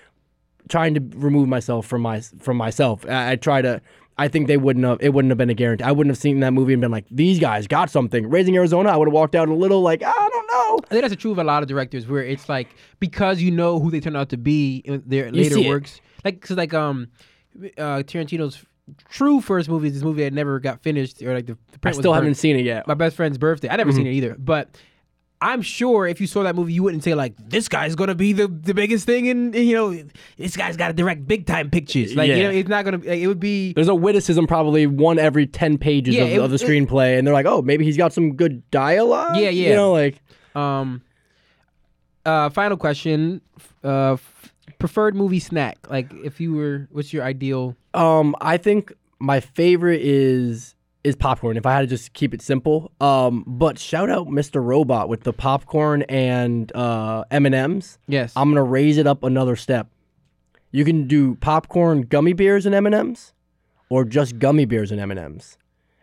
Speaker 6: trying to remove myself from my from myself. I, I try to. I think they wouldn't have. It wouldn't have been a guarantee. I wouldn't have seen that movie and been like, "These guys got something." Raising Arizona, I would have walked out a little like, "I don't know."
Speaker 1: I think that's true of a lot of directors where it's like because you know who they turn out to be in their
Speaker 6: You
Speaker 1: later
Speaker 6: see it.
Speaker 1: works. Like cause like um uh Tarantino's true first movie is this movie that never got finished or like the, the
Speaker 6: I still haven't seen it yet.
Speaker 1: my best friend's birthday. I never seen it either, but I'm sure if you saw that movie, you wouldn't say like, "This guy's gonna be the, the biggest thing," and you know, this guy's got to direct big time pictures. Like, you know, it's not gonna. Like, it would be.
Speaker 6: There's a witticism probably one every ten pages
Speaker 1: Yeah,
Speaker 6: of,
Speaker 1: it-
Speaker 6: of the
Speaker 1: it-
Speaker 6: screenplay, and they're like, "Oh, maybe he's got some good dialogue."
Speaker 1: Yeah, yeah.
Speaker 6: You know, like
Speaker 1: Um. Uh, final question. Uh, f- preferred movie snack. Like, if you were, what's your ideal?
Speaker 6: Um, I think my favorite is is popcorn. If I had to just keep it simple. Um, but shout out Mr. Robot with the popcorn and uh M and M's.
Speaker 1: Yes.
Speaker 6: I'm gonna raise it up another step. You can do popcorn, gummy bears, and M and M's, or just gummy bears and M and M's.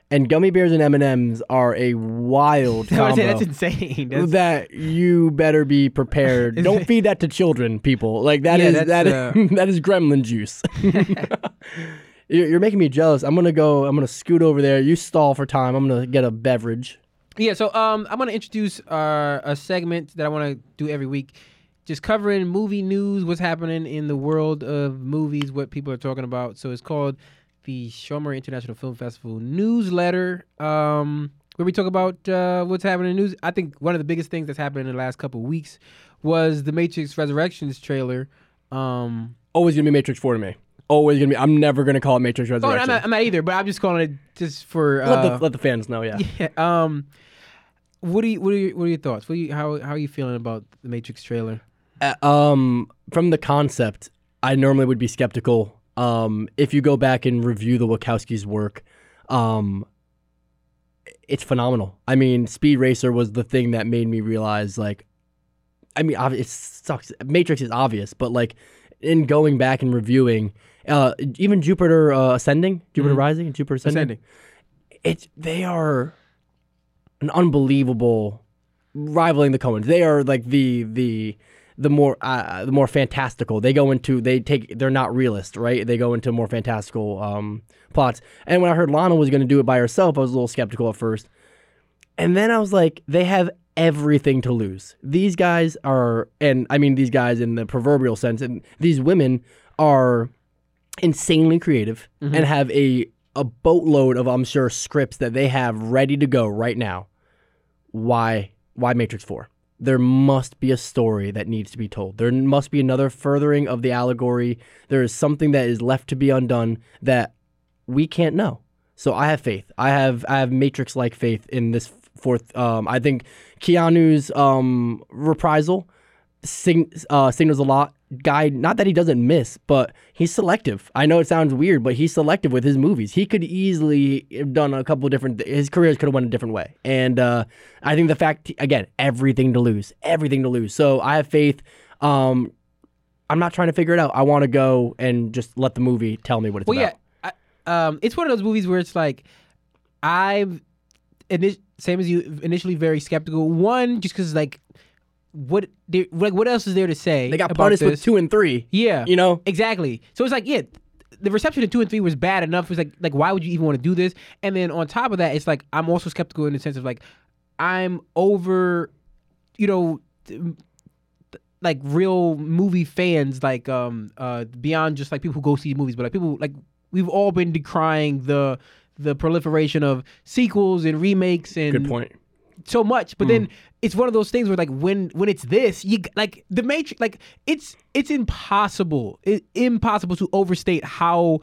Speaker 6: And gummy bears and M and M's are a wild
Speaker 1: I would say
Speaker 6: combo.
Speaker 1: that's insane. That's,
Speaker 6: that you better be prepared. Don't feed that to children, people. Like that
Speaker 1: Yeah,
Speaker 6: is that is
Speaker 1: uh,
Speaker 6: that is gremlin juice. You're, you're making me jealous. I'm gonna go. I'm gonna scoot over there. You stall for time. I'm gonna get a beverage.
Speaker 1: Yeah, so um, I'm gonna introduce uh, a segment that I want to do every week, just covering movie news, what's happening in the world of movies, what people are talking about. So it's called the Shomer International Film Festival newsletter, um, where we talk about uh, what's happening in the news. I think one of the biggest things that's happened in the last couple of weeks was the Matrix Resurrections trailer. Um,
Speaker 6: Always gonna be Matrix Four to me. Always gonna be. I'm never gonna call it Matrix
Speaker 1: oh,
Speaker 6: Resurrection.
Speaker 1: I'm not, I'm not either, but I'm just calling it just for uh,
Speaker 6: let the let the fans know. Yeah.
Speaker 1: Yeah. Um, what do you what are your, what are your thoughts? What you, how how are you feeling about the Matrix trailer?
Speaker 6: Uh, um, from the concept, I normally would be skeptical. Um, if you go back and review the Wachowskis' work, um, it's phenomenal. I mean, Speed Racer was the thing that made me realize, like, I mean, it sucks. Matrix is obvious, but like, in going back and reviewing, uh, even Jupiter uh, Ascending, Jupiter Rising, and Jupiter Ascending,
Speaker 1: Ascending.
Speaker 6: it's they are an unbelievable rivaling the Coens. They are like the the the more uh, the more fantastical. They go into they take they're not realist, right? They go into more fantastical um, plots. And when I heard Lana was going to do it by herself, I was a little skeptical at first. And then I was like, they have everything to lose. These guys are, and I mean these guys in the proverbial sense, and these women are insanely creative and have a a boatload of I'm sure scripts that they have ready to go right now. Why why Matrix 4? There must be a story that needs to be told. There must be another furthering of the allegory. There is something that is left to be undone that we can't know. So I have faith. I have I have Matrix like faith in this fourth. Um, I think Keanu's um, reprisal sing, uh, signals a lot. Guy, not that he doesn't miss, but he's selective. I know it sounds weird, but he's selective with his movies. He could easily have done a couple different. His career could have went a different way, and uh, I think the fact again, everything to lose, everything to lose. So I have faith. Um, I'm not trying to figure it out. I want to go and just let the movie tell me what it's
Speaker 1: Well,
Speaker 6: about.
Speaker 1: yeah, I, um, it's one of those movies where it's like I've ini- same as you initially very skeptical. One, just because like what there, like what else is there to say?
Speaker 6: They got
Speaker 1: about
Speaker 6: punished with two and three.
Speaker 1: Yeah,
Speaker 6: You know,
Speaker 1: exactly. So it's like yeah. The reception of two and three was bad enough. It was like, like, why would you even want to do this? And then on top of that, it's like I'm also skeptical in the sense of like, I'm over, you know, like real movie fans, like um uh beyond just like people who go see movies, but like people like we've all been decrying the the proliferation of sequels and remakes and
Speaker 6: good point.
Speaker 1: so much but
Speaker 6: Mm.
Speaker 1: then it's one of those things where like when when it's this you like the matrix like it's it's impossible it, impossible to overstate how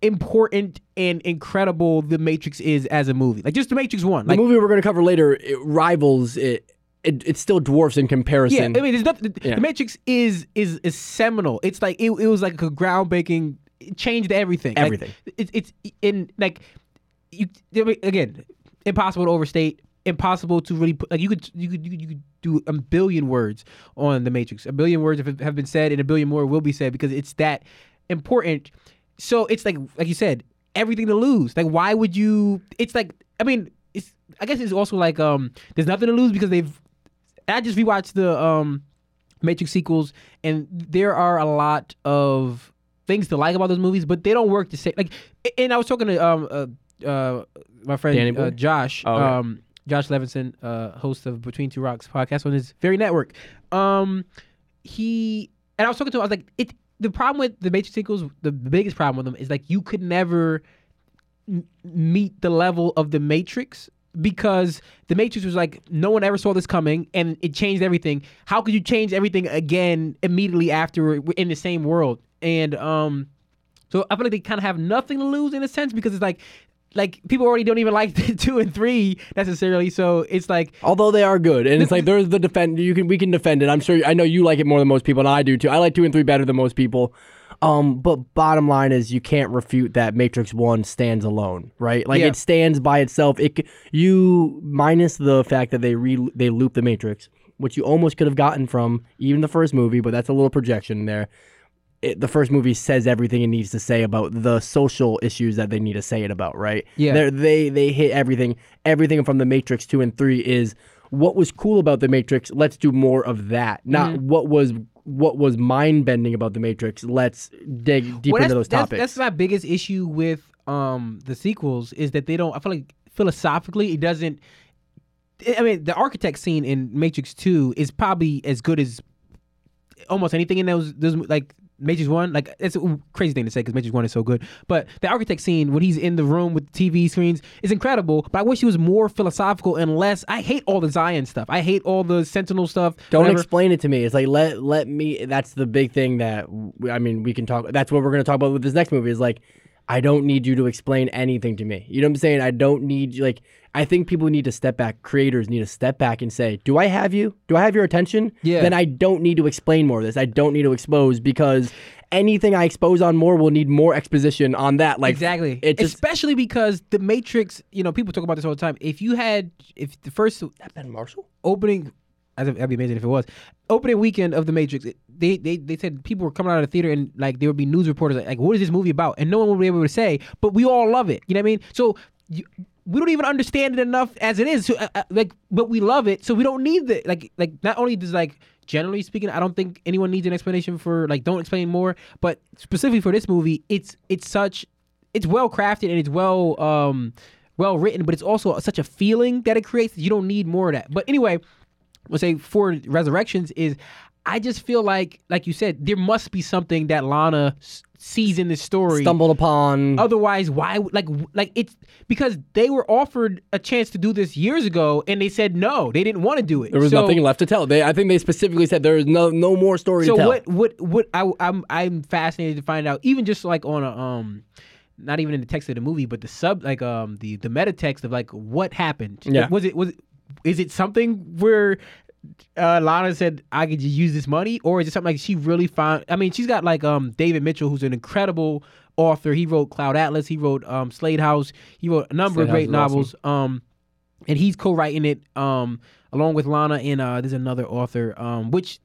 Speaker 1: important and incredible the matrix is as a movie like just the matrix one like
Speaker 6: the movie we're going to cover later it rivals it. It, it still dwarfs in comparison. yeah.
Speaker 1: I mean, there's nothing. The,
Speaker 6: Yeah.
Speaker 1: the Matrix is is is seminal. It's like it, it was like a groundbreaking. It changed everything. Like,
Speaker 6: Everything.
Speaker 1: it's it's in like you I mean, again impossible to overstate. Impossible to really put like you could you could you could, you could do a billion words on the Matrix. A billion words have, have been said, and a billion more will be said because it's that important. So it's like like you said, everything to lose. Like why would you? It's like I mean, it's I guess it's also like um, there's nothing to lose because they've I just rewatched the um Matrix sequels, and there are a lot of things to like about those movies, but they don't work the same. Like, and I was talking to um uh, uh my friend uh, Josh
Speaker 6: Oh, okay.
Speaker 1: um Josh Levinson, uh, host of Between Two Rocks podcast on his very network. Um, he and I was talking to him. I was like, it. The problem with the Matrix sequels, the biggest problem with them is like you could never m- meet the level of the Matrix because the Matrix was like no one ever saw this coming and it changed everything. How could you change everything again immediately after in the same world? And um, so I feel like they kind of have nothing to lose in a sense because it's like like people already don't even like the two and three necessarily. So it's like
Speaker 6: Although they are good, and it's like there's the defend. You can we can defend it. I'm sure. I know you like it more than most people, and I do too. I like two and three better than most people. Um, but bottom line is you can't refute that Matrix One stands alone, right? Like
Speaker 1: Yeah.
Speaker 6: it stands by itself. It you minus the fact that they re they loop the Matrix, which you almost could have gotten from even the first movie, but that's a little projection there. It, the first movie says everything it needs to say about the social issues that they need to say it about, right?
Speaker 1: Yeah.
Speaker 6: They're, they they hit everything. Everything from the Matrix two and three is what was cool about the Matrix. Let's do more of that. Not
Speaker 1: Mm-hmm.
Speaker 6: what was what was mind bending about the Matrix. Let's dig deeper
Speaker 1: Well,
Speaker 6: into those
Speaker 1: that's,
Speaker 6: topics.
Speaker 1: That's, my biggest issue with um the sequels is that they don't. I feel like philosophically it doesn't. I mean, the architect scene in Matrix Two is probably as good as almost anything in those those like Matrix One. Like it's a crazy thing to say because Matrix One is so good, but the architect scene when he's in the room with the TV screens is incredible. But I wish it was more philosophical and less. I hate all the Zion stuff. I hate all the Sentinel stuff.
Speaker 6: Don't
Speaker 1: whatever.
Speaker 6: explain it to me. It's like let let me. That's the big thing that I mean. We can talk. That's what we're going to talk about with this next movie. Is like I don't need you to explain anything to me. You know what I'm saying? I don't need like. I think people need to step back. Creators need to step back and say, "Do I have you? Do I have your attention?
Speaker 1: Yeah.
Speaker 6: Then I don't need to explain more of this. I don't need to expose because anything I expose on more will need more exposition on that. Like
Speaker 1: exactly.
Speaker 6: It just
Speaker 1: Especially because the Matrix. You know, people talk about this all the time. If you had, if the first
Speaker 6: Ben Marshall.
Speaker 1: opening, that'd be amazing if it was opening weekend of the Matrix. They they they said people were coming out of the theater and like there would be news reporters like, like what is this movie about? And no one would be able to say, but we all love it. You know what I mean? So. You, we don't even understand it enough as it is, so, uh, uh, like, but we love it, so we don't need the like, like. Not only does like, generally speaking, I don't think anyone needs an explanation for like, don't explain more. But specifically for this movie, it's it's such, it's well crafted and it's well um well written, but it's also such a feeling that it creates. You don't need more of that. But anyway, we'll say for resurrections is I just feel like like you said there must be something that Lana s- sees in this story.
Speaker 6: Stumbled upon.
Speaker 1: Otherwise, why would- like like it's because they were offered a chance to do this years ago and they said no, they didn't want to do it.
Speaker 6: there was
Speaker 1: So-
Speaker 6: nothing left to tell. They, I think they specifically said there is no no more story
Speaker 1: So
Speaker 6: to tell.
Speaker 1: what what what I I'm I'm fascinated to find out even just like on a um not even in the text of the movie but the sub like um the the meta text of like what happened.
Speaker 6: Yeah.
Speaker 1: Was it was it, is it something where uh, Lana said I could just use this money, or is it something like she really found? I mean, she's got like um David Mitchell, who's an incredible author. He wrote Cloud Atlas. He wrote um Slade House. He wrote a number
Speaker 6: Slade
Speaker 1: of
Speaker 6: House
Speaker 1: great novels. Um, and he's co-writing it um along with Lana and uh there's another author um which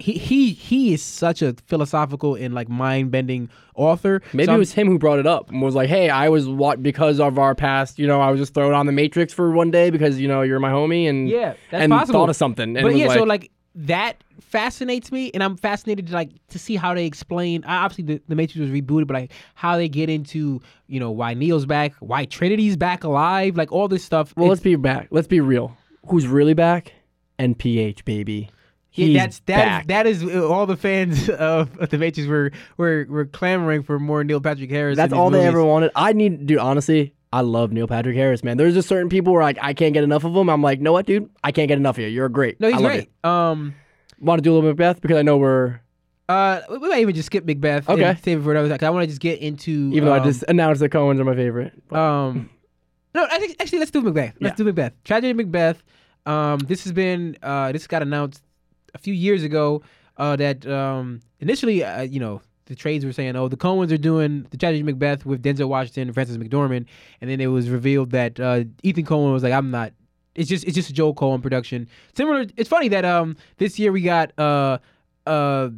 Speaker 1: he he he is such a philosophical and like mind-bending author.
Speaker 6: Maybe
Speaker 1: So
Speaker 6: it was him who brought it up and was like, "Hey, I was what because of our past. You know, I was just thrown on the Matrix for one day because you know you're my homie and
Speaker 1: Yeah, that's
Speaker 6: and
Speaker 1: possible.
Speaker 6: thought of something. And
Speaker 1: but yeah,
Speaker 6: like,
Speaker 1: so like that fascinates me, and I'm fascinated to like to see how they explain. Obviously, the, the Matrix was rebooted, but like how they get into you know why Neo's back, why Trinity's back alive, like all this stuff.
Speaker 6: well,
Speaker 1: It's-
Speaker 6: let's be back. Let's be real. Who's really back? NPH baby.
Speaker 1: Yeah,
Speaker 6: He's
Speaker 1: that's that
Speaker 6: back.
Speaker 1: is, that is uh, all the fans of, of the Matrix were were were clamoring for more Neil Patrick Harris.
Speaker 6: That's all they ever wanted. I need, dude. Honestly, I love Neil Patrick Harris, man. There's just certain people where like I can't get enough of him. I'm like, know what, dude? I can't get enough of you. You're great.
Speaker 1: No, he's great. Um,
Speaker 6: Want to do a little bit, Beth? Because I know we're
Speaker 1: uh, we might even just skip Macbeth.
Speaker 6: Okay.
Speaker 1: and save it for another. 'cause I want to just get into.
Speaker 6: even though I
Speaker 1: um,
Speaker 6: just announced that Coen's are my favorite.
Speaker 1: Um, no, I think actually let's do Macbeth. Let's
Speaker 6: Yeah.
Speaker 1: do Macbeth. Tragedy of Macbeth. Um, this has been uh, this got announced a few years ago. Uh, that um, initially, uh, you know, the trades were saying, oh, the Coens are doing the Tragedy Macbeth with Denzel Washington and Frances McDormand, and then it was revealed that uh, Ethan Coen was like, I'm not. It's just it's just a Joel Coen production. Similar. It's funny that um this year we got uh uh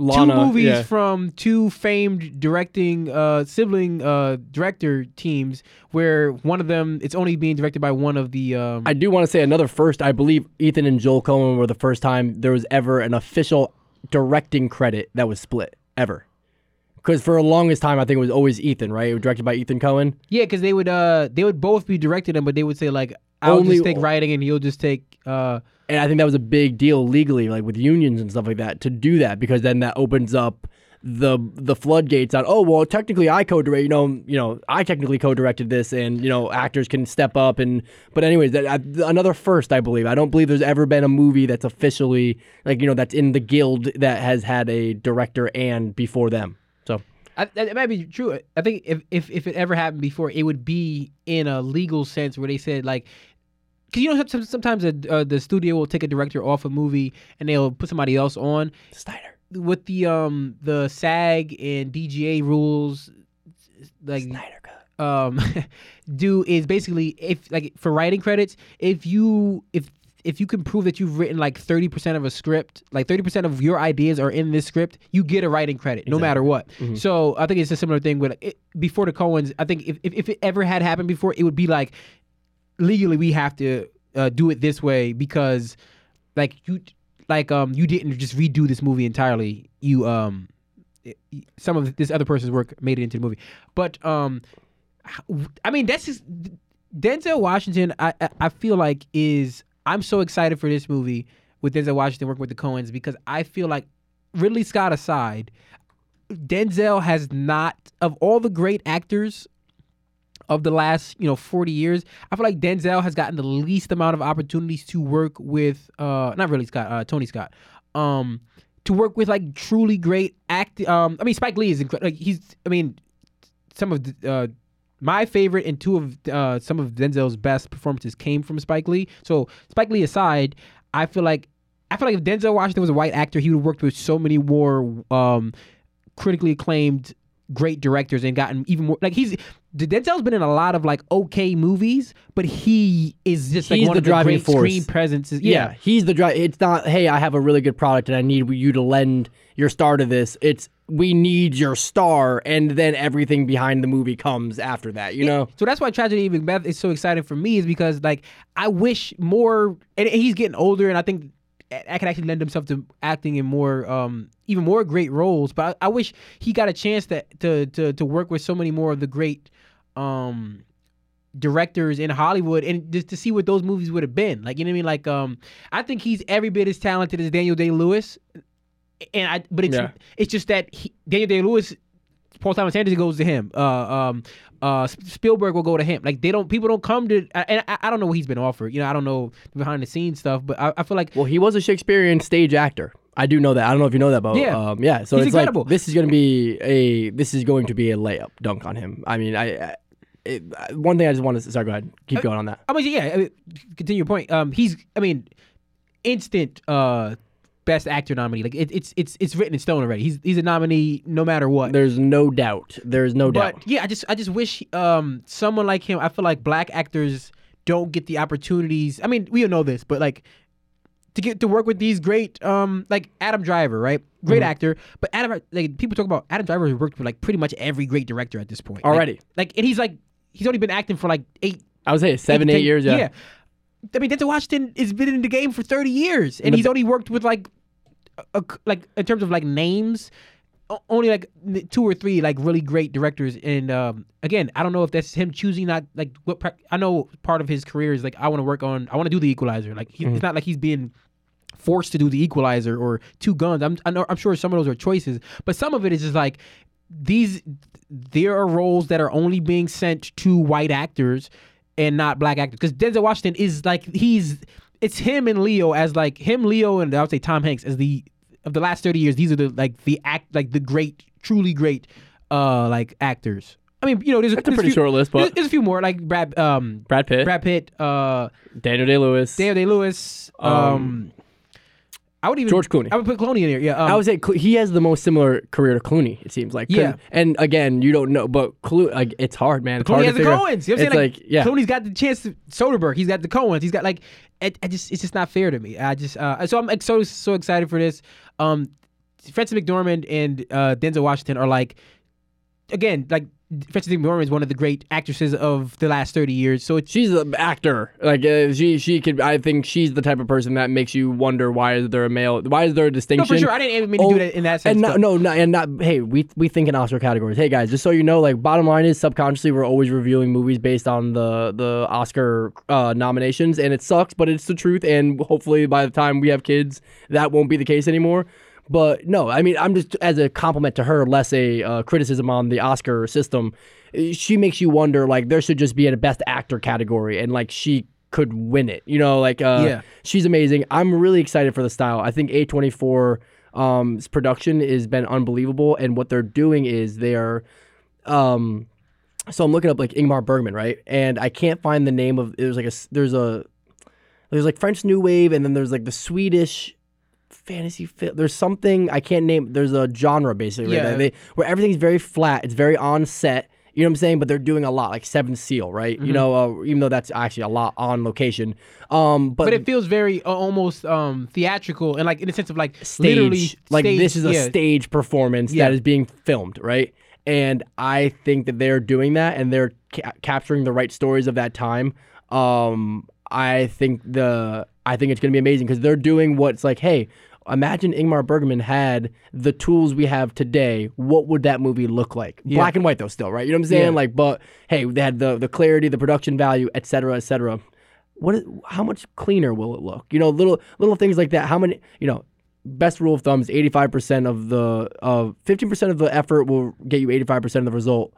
Speaker 6: Lana,
Speaker 1: two movies
Speaker 6: yeah.
Speaker 1: from two famed directing uh sibling uh director teams where one of them it's only being directed by one of the um
Speaker 6: I do want to say another first. I believe Ethan and Joel Coen were the first time there was ever an official directing credit that was split ever. Because for the longest time, I think it was always Ethan, right? It was directed by Ethan Coen.
Speaker 1: yeah because they would uh they would both be directing them but they would say like I'll
Speaker 6: Only-
Speaker 1: just take writing and he'll just take uh
Speaker 6: And I think that was a big deal legally, like with unions and stuff like that, to do that because then that opens up the the floodgates on. Oh well, technically I co-direct. You know, you know, I technically co-directed this, and you know, actors can step up. And but anyways, that, I, another first, I believe. I don't believe there's ever been a movie that's officially like you know that's in the guild that has had a director and before them. So
Speaker 1: I, might be true. I think if, if if it ever happened before, it would be in a legal sense where they said like, because you know sometimes a, uh, the studio will take a director off a movie and they'll put somebody else on.
Speaker 6: Snyder,
Speaker 1: With the um the SAG and DGA rules, like
Speaker 6: Snyder cut.
Speaker 1: um do is basically if like for writing credits if you if if you can prove that you've written like 30% of a script like 30% of your ideas are in this script you get a writing credit no matter what so i think it's a similar thing with it, before the coens i think if, if, if it ever had happened before it would be like legally we have to uh, do it this way because like you like um you didn't just redo this movie entirely. You um it- some of this other person's work made it into the movie. But um I mean that's just Denzel Washington I I- feel like is I'm so excited for this movie with Denzel Washington working with the Coens because I feel like Ridley Scott aside, Denzel has not of all the great actors of the last you know 40 years i feel like denzel has gotten the least amount of opportunities to work with uh not Ridley scott uh tony scott um to work with like truly great act um i mean spike lee is incredible like he's i mean some of the uh my favorite and two of uh, some of Denzel's best performances came from Spike Lee. So Spike Lee aside, I feel like I feel like if Denzel Washington was a white actor, he would have worked with so many more um, critically acclaimed great directors and gotten even more like he's Denzel's been in a lot of like okay movies, but he is just like
Speaker 6: He's
Speaker 1: one
Speaker 6: the
Speaker 1: of the
Speaker 6: driving
Speaker 1: great
Speaker 6: force.
Speaker 1: screen presences.
Speaker 6: Yeah,
Speaker 1: Yeah.
Speaker 6: he's the drive. It's not, hey, I have a really good product and I need you to lend your star to this. It's we need your star, and then everything behind the movie comes after that. You know,
Speaker 1: So that's why Tragedy of Macbeth is so exciting for me is because like I wish more and he's getting older and I think I could actually lend himself to acting in more um even more great roles. But I, I wish he got a chance to, to to to work with so many more of the great um directors in Hollywood and just to see what those movies would have been. Like you know what I mean? Like um I think he's every bit as talented as Daniel Day Lewis. And I but it's
Speaker 6: Yeah.
Speaker 1: it's just that he, Daniel Day Lewis Paul Thomas Anderson goes to him. Uh, um, uh, Spielberg will go to him. Like they don't, people don't come to. And I, I don't know what he's been offered. You know, I don't know behind the scenes stuff, but I, I feel like
Speaker 6: well, he was a Shakespearean stage actor. I do know that. I don't know if you know that, but
Speaker 1: Yeah.
Speaker 6: um, yeah. So
Speaker 1: He's
Speaker 6: it's
Speaker 1: incredible.
Speaker 6: like this is going to be a this is going to be a layup dunk on him. I mean, I. I it, one thing I just want to sorry, go ahead, keep going on that.
Speaker 1: I mean, yeah. I mean, continue your point. Um, he's. I mean, instant. Uh, best actor nominee. Like it, it's it's it's written in stone already. He's he's a nominee no matter what.
Speaker 6: There's no doubt. There's no
Speaker 1: but
Speaker 6: doubt.
Speaker 1: yeah, I just I just wish um someone like him. I feel like black actors don't get the opportunities. I mean, we all know this, but like to get to work with these great um like Adam Driver, right? Great
Speaker 6: Mm-hmm.
Speaker 1: actor, but Adam like people talk about Adam Driver has worked with like pretty much every great director at this point
Speaker 6: Already.
Speaker 1: Like, and he's like he's only been acting for like eight
Speaker 6: I would say seven,
Speaker 1: eight,
Speaker 6: eight years. Yeah.
Speaker 1: I mean, Denzel Washington has been in the game for thirty years, and
Speaker 6: the-
Speaker 1: he's only worked with like, a, like in terms of like names, only like two or three like really great directors. And um, again, I don't know if that's him choosing not like what I know. Part of his career is like I want to work on. I want to do the Equalizer. Like he, it's not like he's being forced to do the Equalizer or Two Guns. I'm I know, I'm sure some of those are choices, but some of it is just like these. There are roles that are only being sent to white actors and not black actors because Denzel Washington is like he's it's him and Leo as like him Leo and I would say Tom Hanks as the of the last 30 years these are the like the act like the great truly great uh like actors I mean you know there's,
Speaker 6: That's a
Speaker 1: there's
Speaker 6: pretty
Speaker 1: few,
Speaker 6: short list, but-
Speaker 1: there's, there's a few more like Brad um
Speaker 6: Brad Pitt,
Speaker 1: Brad Pitt uh
Speaker 6: Daniel Day Lewis.
Speaker 1: Daniel Day Lewis um,
Speaker 6: Um,
Speaker 1: I would even
Speaker 6: George Clooney.
Speaker 1: I would put Clooney in here. yeah um,
Speaker 6: I would say Clo- he has the most similar career to Clooney. It seems like.
Speaker 1: Yeah.
Speaker 6: And again, you don't know, but Clooney, like, it's hard, man. It's
Speaker 1: Clooney
Speaker 6: hard
Speaker 1: has the. Coens. You know what I'm saying?
Speaker 6: like, yeah.
Speaker 1: Clooney's got the chance to Soderbergh. He's got the Coens. He's got like, it, I just it's just not fair to me. I just uh, so I'm so so excited for this. Um, Frances McDormand and uh, Denzel Washington are like, again, like Frances McDormand is one of the great actresses of the last thirty years. So it's
Speaker 6: She's an actor. Like uh, she, she could. I think she's the type of person that makes you wonder why is there a male? Why is there a distinction?
Speaker 1: no for sure. I didn't even mean to
Speaker 6: Oh,
Speaker 1: do that in that sense.
Speaker 6: And
Speaker 1: but-
Speaker 6: no, no, no, and not. Hey, we we think in Oscar categories. Hey guys, just so you know, like bottom line is subconsciously we're always reviewing movies based on the the Oscar uh, nominations, and it sucks, but it's the truth. And hopefully, by the time we have kids, that won't be the case anymore. But no, I mean, I'm just as a compliment to her, less a uh, criticism on the Oscar system. eh, She makes you wonder, like there should just be a best actor category, and like she could win it. You know, like uh,
Speaker 1: Yeah.
Speaker 6: she's amazing. I'm really excited for the style. I think A24 um production has been unbelievable and what they're doing is they're um so I'm looking up like Ingmar Bergman, right? And I can't find the name of it. there's like a there's a there's like French New Wave and then there's like the Swedish fantasy film. There's something I can't name. There's a genre basically right?
Speaker 1: Yeah.
Speaker 6: They, where everything's very flat. It's very on set. You know what I'm saying? But they're doing a lot, like Seven Seal, right?
Speaker 1: Mm-hmm.
Speaker 6: You know, uh, even though that's actually a lot on location. Um, but,
Speaker 1: but it feels very uh, almost um theatrical and like in the sense of like
Speaker 6: stage,
Speaker 1: literally
Speaker 6: like
Speaker 1: stage-
Speaker 6: this is a
Speaker 1: yeah.
Speaker 6: stage performance
Speaker 1: Yeah.
Speaker 6: that is being filmed, right? And I think that they're doing that and they're ca- capturing the right stories of that time. Um, I think the I think it's gonna be amazing because they're doing what's like, hey, imagine Ingmar Bergman had the tools we have today. What would that movie look like?
Speaker 1: Yeah.
Speaker 6: Black and white though, still, right? You know what I'm saying?
Speaker 1: Yeah.
Speaker 6: Like, but hey, they had the the clarity, the production value, et cetera, et cetera. What? Is, how much cleaner will it look? You know, little little things like that. How many? You know. Best rule of thumb is 85% of the of 15% of the effort will get you 85% of the result.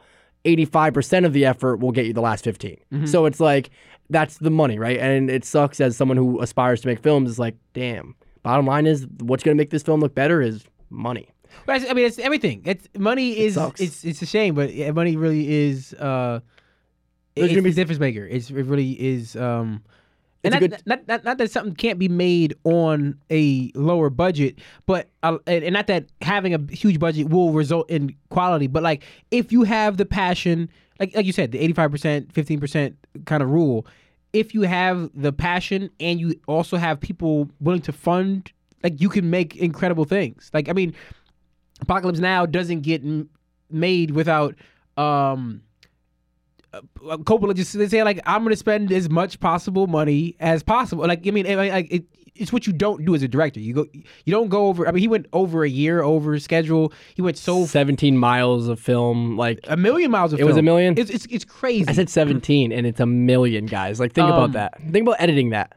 Speaker 6: 85% of the effort will get you the last 15.
Speaker 1: Mm-hmm.
Speaker 6: So it's like that's the money, right? And it sucks as someone who aspires to make films. It's like, damn. Bottom line is, what's going to make this film look better is money.
Speaker 1: But I mean, it's everything. It's money is
Speaker 6: sucks.
Speaker 1: it's it's a shame, but money really is. uh
Speaker 6: There's
Speaker 1: It's
Speaker 6: gonna be-
Speaker 1: the difference maker. It's it really is. um and
Speaker 6: It's
Speaker 1: not,
Speaker 6: good-
Speaker 1: not, not, not that something can't be made on a lower budget, but uh, and and not that having a huge budget will result in quality. But like if you have the passion, like like you said, the eighty five percent, fifteen percent kind of rule. If you have the passion and you also have people willing to fund, like you can make incredible things. Like I mean, Apocalypse Now doesn't get m- made without um uh, Coppola just they say like I'm gonna spend as much possible money as possible. Like I mean, I- it, it's what you don't do as a director. You go, you don't go over. I mean, he went over a year over schedule. He went so
Speaker 6: 17 miles of film. Like,
Speaker 1: a million miles of. Film.
Speaker 6: It was a million?
Speaker 1: It's it's, it's crazy.
Speaker 6: I said 17, and it's a million, guys. Like, think
Speaker 1: Um,
Speaker 6: about that. Think about editing that.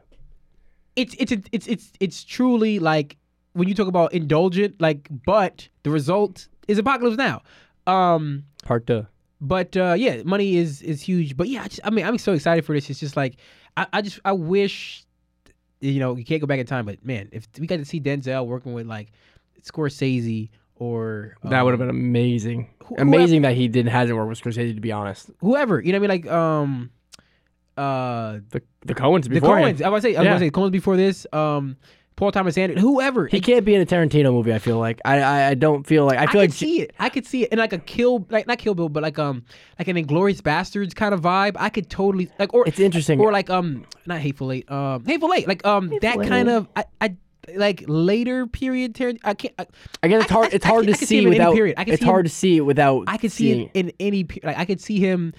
Speaker 1: it's it's it's it's it's truly like when you talk about indulgent, like, but the result is Apocalypse Now. Um,
Speaker 6: Part two.
Speaker 1: but uh, yeah, money is is huge. But yeah, I, just, I mean, I'm so excited for this. It's just like I, I just I wish you know you can't go back in time, but man, if we got to see Denzel working with like Scorsese or
Speaker 6: That would have
Speaker 1: um,
Speaker 6: been amazing.
Speaker 1: who-
Speaker 6: amazing that he didn't hasn't worked with Scorsese, to be honest.
Speaker 1: whoever you know what I mean like um uh
Speaker 6: The the Coens before the
Speaker 1: Coens. I was say I was
Speaker 6: Yeah.
Speaker 1: say Coens before this um Paul Thomas Anderson whoever
Speaker 6: He can't be in a Tarantino movie. I feel like I I, I don't feel like I
Speaker 1: I,
Speaker 6: feel
Speaker 1: could
Speaker 6: like
Speaker 1: see it. I could see it in like a kill, like not Kill Bill, but like um, like an Inglourious Basterds kind of vibe. I could totally like, or
Speaker 6: It's interesting.
Speaker 1: or like um, not Hateful Eight, um, Hateful Eight, like um, that
Speaker 6: Eight.
Speaker 1: kind of I, I like later period. Tarant- I can't. I,
Speaker 6: again, it's hard.
Speaker 1: I-
Speaker 6: It's hard
Speaker 1: I
Speaker 6: to
Speaker 1: see
Speaker 6: see
Speaker 1: him in any
Speaker 6: without.
Speaker 1: period. I
Speaker 6: It's
Speaker 1: him-
Speaker 6: hard to see it without.
Speaker 1: I could see it in any like I could see him.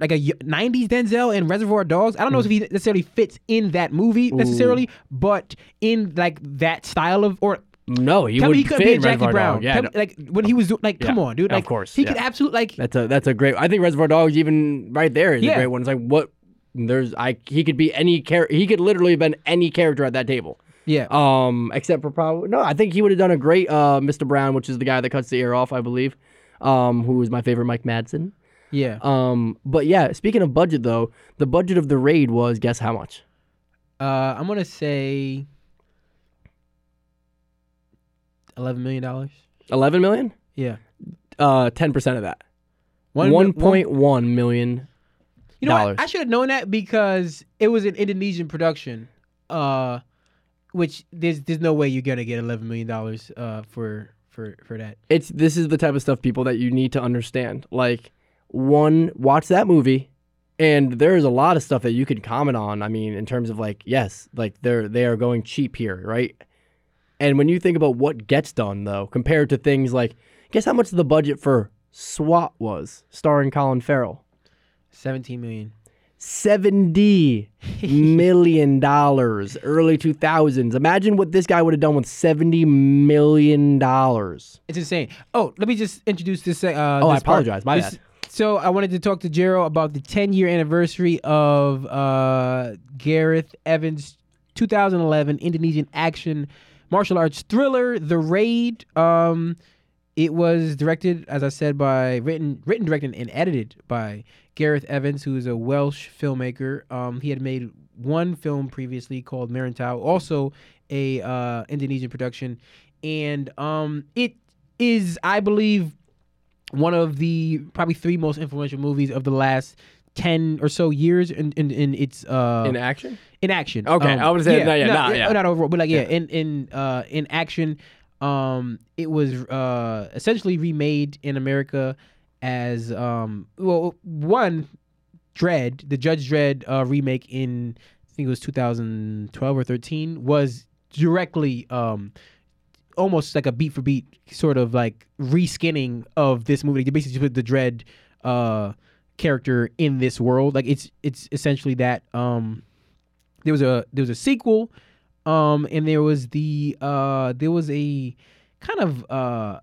Speaker 1: Like a '90s Denzel and Reservoir Dogs. I don't know if he necessarily fits in that movie necessarily, but in like that style of or
Speaker 6: No, he would
Speaker 1: he could
Speaker 6: fit
Speaker 1: be
Speaker 6: in
Speaker 1: Jackie Brown.
Speaker 6: Dogs. Yeah,
Speaker 1: me, like when he was do- like, come
Speaker 6: Yeah,
Speaker 1: on, dude.
Speaker 6: of
Speaker 1: Like,
Speaker 6: course,
Speaker 1: he could absolutely like.
Speaker 6: that's a that's a great. I think Reservoir Dogs even right there is
Speaker 1: Yeah.
Speaker 6: a great one. It's like what there's I he could be any character. He could literally have been any character at that table.
Speaker 1: Yeah,
Speaker 6: Um, except for probably no. I think he would have done a great uh Mr. Brown, which is the guy that cuts the ear off, I believe. Um, who is my favorite, Mike Madsen.
Speaker 1: Yeah.
Speaker 6: Um, but yeah, speaking of budget though, the budget of the raid was guess how much?
Speaker 1: Uh, I'm gonna say eleven million dollars.
Speaker 6: Eleven million.
Speaker 1: Yeah,
Speaker 6: Uh, ten percent of that.
Speaker 1: One
Speaker 6: point one million.
Speaker 1: You know,
Speaker 6: dollars.
Speaker 1: what? I should have known that because it was an Indonesian production. Uh, which there's there's no way you're gonna get eleven million dollars. Uh, for for for that.
Speaker 6: It's this is the type of stuff people that you need to understand. Like one, watch that movie, and there's a lot of stuff that you can comment on. I mean, in terms of like, yes, like they're they are going cheap here, right? And when you think about what gets done though, compared to things like, guess how much the budget for SWAT was, starring Colin Farrell?
Speaker 1: Seventeen million.
Speaker 6: Seventy million dollars, early two thousands. Imagine what this guy would have done with seventy million dollars.
Speaker 1: It's insane. Oh, let me just introduce this. Uh,
Speaker 6: Oh, I
Speaker 1: this part.
Speaker 6: apologize. My
Speaker 1: This-
Speaker 6: bad.
Speaker 1: So I wanted to talk to Jero about the 10 year anniversary of uh, Gareth Evans' 2011 Indonesian action martial arts thriller, The Raid. Um, it was directed, as I said, by written, written, directed, and edited by Gareth Evans, who is a Welsh filmmaker. Um, he had made one film previously called Merantau, also a uh, Indonesian production, and um, it is, I believe, one of the probably three most influential movies of the last ten or so years in in, in its uh
Speaker 6: In action?
Speaker 1: in action.
Speaker 6: Okay, I was saying- no, yeah, nah, yeah.
Speaker 1: not overall, but like yeah,
Speaker 6: Yeah.
Speaker 1: in in uh in action, um, it was uh essentially remade in America as um well one Dredd, the Judge Dredd uh, remake in I think it was 2012 or 13 was directly um almost like a beat for beat sort of like reskinning of this movie. They basically put the Dredd uh character in this world. Like it's it's essentially that um there was a there was a sequel, um, and there was the uh there was a kind of uh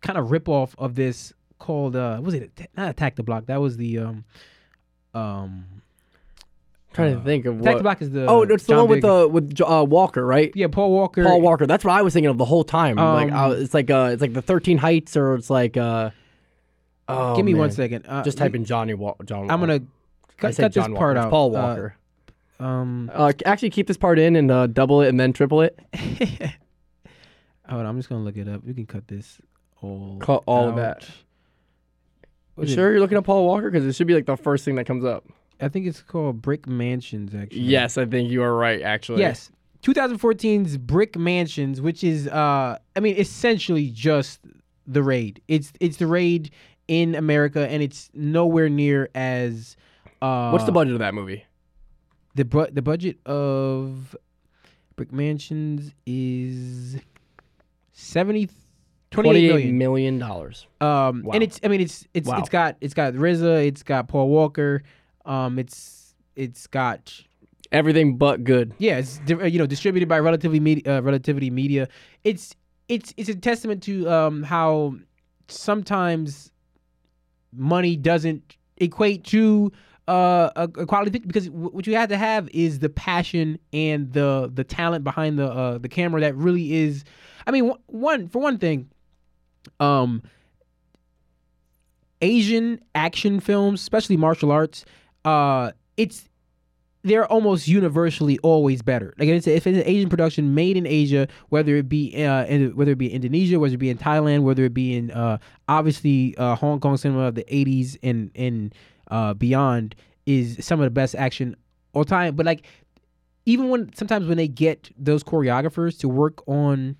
Speaker 1: kind of rip off of this called uh was it not Attack the Block? That was the um um
Speaker 6: trying
Speaker 1: uh,
Speaker 6: to think of what.
Speaker 1: the Block is the
Speaker 6: oh, it's the
Speaker 1: John
Speaker 6: one with
Speaker 1: Big-
Speaker 6: the with uh, Walker, right?
Speaker 1: yeah Paul Walker
Speaker 6: Paul Walker. That's what I was thinking of the whole time. like I,
Speaker 1: Um,
Speaker 6: it's like uh, it's like the Thirteen Heights, or it's like uh. Oh,
Speaker 1: Give me one
Speaker 6: man.
Speaker 1: second. Uh,
Speaker 6: Just type in Johnny Wa- John.
Speaker 1: I'm gonna
Speaker 6: I
Speaker 1: cut,
Speaker 6: said
Speaker 1: cut this
Speaker 6: John
Speaker 1: part
Speaker 6: Walker. It's
Speaker 1: out.
Speaker 6: Paul
Speaker 1: Uh,
Speaker 6: Walker.
Speaker 1: um,
Speaker 6: Uh, actually, keep this part in and uh, double it and then triple it.
Speaker 1: hold on, I'm just gonna look it up. You can cut this all.
Speaker 6: Cut all of
Speaker 1: out.
Speaker 6: that.
Speaker 1: What
Speaker 6: You
Speaker 1: is it?
Speaker 6: sure you're looking at Paul Walker? Because it should be like the first thing that comes up.
Speaker 1: I think it's called Brick Mansions. Actually.
Speaker 6: Yes, I think you are right. Actually,
Speaker 1: Yes. 2014's Brick Mansions, which is uh I mean essentially just the raid. It's it's the raid in America and it's nowhere near as uh
Speaker 6: What's the budget of that movie?
Speaker 1: the bu- the budget of Brick Mansions is 70
Speaker 6: Twenty-eight
Speaker 1: million.
Speaker 6: million dollars.
Speaker 1: Um,
Speaker 6: Wow.
Speaker 1: and it's I mean it's it's
Speaker 6: Wow.
Speaker 1: it's got it's got RZA, it's got Paul Walker, um, it's it's got
Speaker 6: Everything but good.
Speaker 1: yeah, it's uh, you know distributed by Relatively Media, uh, Relativity Media. It's it's it's a testament to um how sometimes money doesn't equate to uh, a, a quality because w- what you have to have is the passion and the the talent behind the uh, the camera that really is. I mean, one for one thing, um, Asian action films, especially martial arts, uh, it's they're almost universally always better. Like if it's, if it's an Asian production made in Asia, whether it be uh, in, whether it be Indonesia, whether it be in Thailand, whether it be in uh, obviously uh, Hong Kong cinema of the '80s and and uh, beyond, is some of the best action all time. But like even when sometimes when they get those choreographers to work on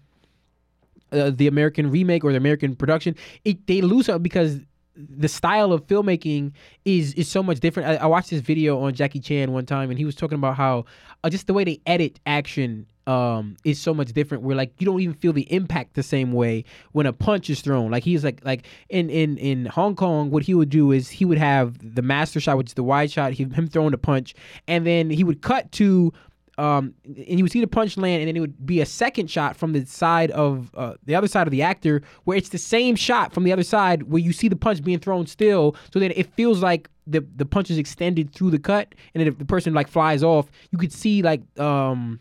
Speaker 1: uh, the American remake or the American production, it, they lose out because the style of filmmaking is is so much different. I, I watched this video on Jackie Chan one time, and he was talking about how uh, just the way they edit action um, is so much different. Where like you don't even feel the impact the same way when a punch is thrown. Like he's like like in in in Hong Kong, what he would do is he would have the master shot, which is the wide shot, he, him throwing the punch, and then he would cut to um, and you would see the punch land, and then it would be a second shot from the side of uh, the other side of the actor, where it's the same shot from the other side, where you see the punch being thrown still, so that it feels like the the punch is extended through the cut, and then if the person like flies off, you could see like um,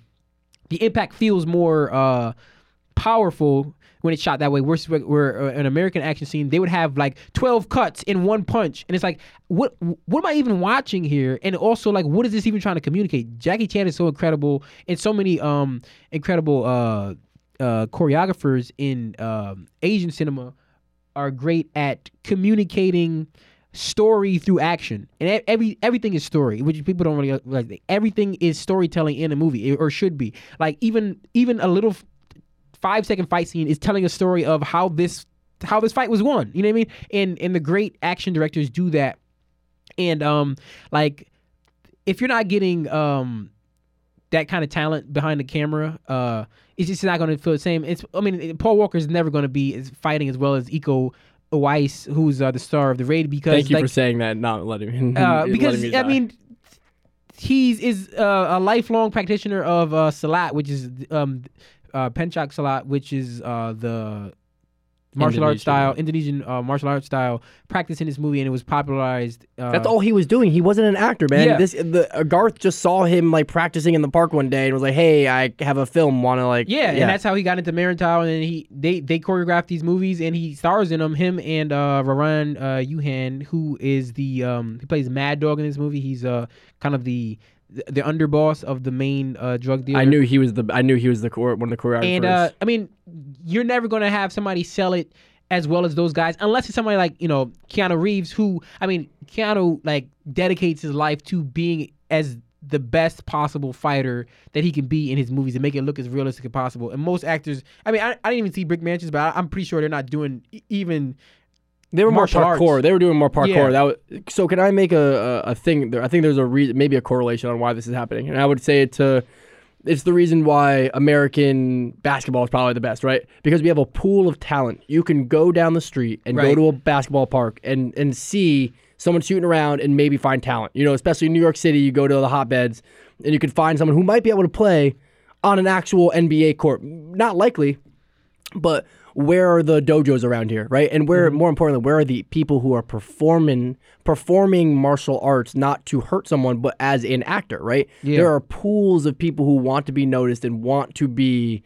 Speaker 1: the impact feels more uh, powerful when it's shot that way. We're, we're uh, an American action scene. They would have like twelve cuts in one punch, and it's like, what what am I even watching here? And also like, what is this even trying to communicate? Jackie Chan is so incredible, and so many um incredible uh uh choreographers in um Asian cinema are great at communicating story through action and every everything is story which people don't really like everything is storytelling in a movie or should be like even even a little five second fight scene is telling a story of how this how this fight was won. You know what I mean? And and the great action directors do that. And um like if you're not getting um that kind of talent behind the camera, uh it's just not going to feel the same. It's I mean Paul Walker is never going to be as fighting as well as Iko Uwais, who's uh, the star of the raid because
Speaker 6: Thank you
Speaker 1: like,
Speaker 6: for saying that. Not letting me.
Speaker 1: uh,
Speaker 6: letting
Speaker 1: because
Speaker 6: me
Speaker 1: I mean, he's is uh, a lifelong practitioner of uh, Silat, which is um, uh, Pencak Silat, which is uh, the martial arts style, Indonesian uh, martial arts style, practiced in this movie, and it was popularized. Uh,
Speaker 6: That's all he was doing. He wasn't an actor, man.
Speaker 1: Yeah.
Speaker 6: This the uh, Garth just saw him like practicing in the park one day and was like, "Hey, I have a film. Want to like?"
Speaker 1: Yeah, and that's how he got into Merantau, and then he they they choreographed these movies, and he stars in them. Him and uh, Raran uh, Yuhan, who is the um, he plays Mad Dog in this movie. He's uh kind of the the underboss of the main uh, drug dealer.
Speaker 6: I knew he was the. I knew he was the core, one of the choreographers.
Speaker 1: And uh, I mean, you're never gonna have somebody sell it as well as those guys, unless it's somebody like you know Keanu Reeves, who I mean, Keanu like dedicates his life to being as the best possible fighter that he can be in his movies and make it look as realistic as possible. And most actors, I mean, I, I didn't even see Brick Mansions, but I, I'm pretty sure they're not doing even.
Speaker 6: They were more parkour.
Speaker 1: arts.
Speaker 6: They were doing more parkour.
Speaker 1: Yeah.
Speaker 6: That was, so can I make a, a, a thing? There, I think there's a reason, maybe a correlation on why this is happening, and I would say it to. It's the reason why American basketball is probably the best, right? Because we have a pool of talent. You can go down the street and go to a basketball park and and see someone shooting around and maybe find talent. You know, especially in New York City, you go to the hotbeds and you can find someone who might be able to play on an actual NBA court. Not likely, but where are the dojos around here, right? And where, more importantly, where are the people who are performing performing martial arts not to hurt someone, but as an actor, right?
Speaker 1: Yeah.
Speaker 6: There are pools of people who want to be noticed and want to be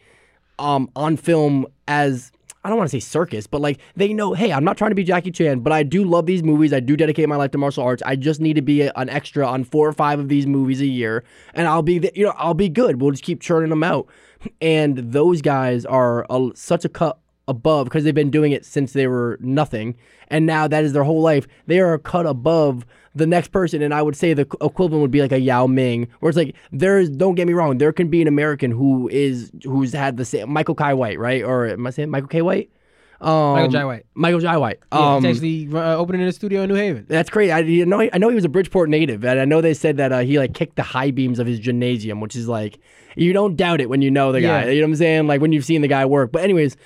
Speaker 6: um, on film as I don't want to say circus, but like they know, hey, I'm not trying to be Jackie Chan, but I do love these movies. I do dedicate my life to martial arts. I just need to be a- an extra on four or five of these movies a year, and I'll be, the, you know, I'll be good. We'll just keep churning them out. And those guys are a, such a cut above because they've been doing it since they were nothing, and now that is their whole life. They are a cut above the next person, and I would say the equivalent would be like a Yao Ming, where it's like there's. Don't get me wrong, there can be an American who is who's had the same Michael Kai White, right? Or am I saying Michael K White? Um,
Speaker 1: Michael Jai White.
Speaker 6: Michael Jai White.
Speaker 1: Yeah,
Speaker 6: Um,
Speaker 1: it's actually uh, opening in a studio in New Haven.
Speaker 6: that's great. I you know I know he was a Bridgeport native, and I know they said that uh, he like kicked the high beams of his gymnasium, which is like you don't doubt it when you know the guy.
Speaker 1: Yeah.
Speaker 6: You know what I'm saying? Like when you've seen the guy work. But anyways,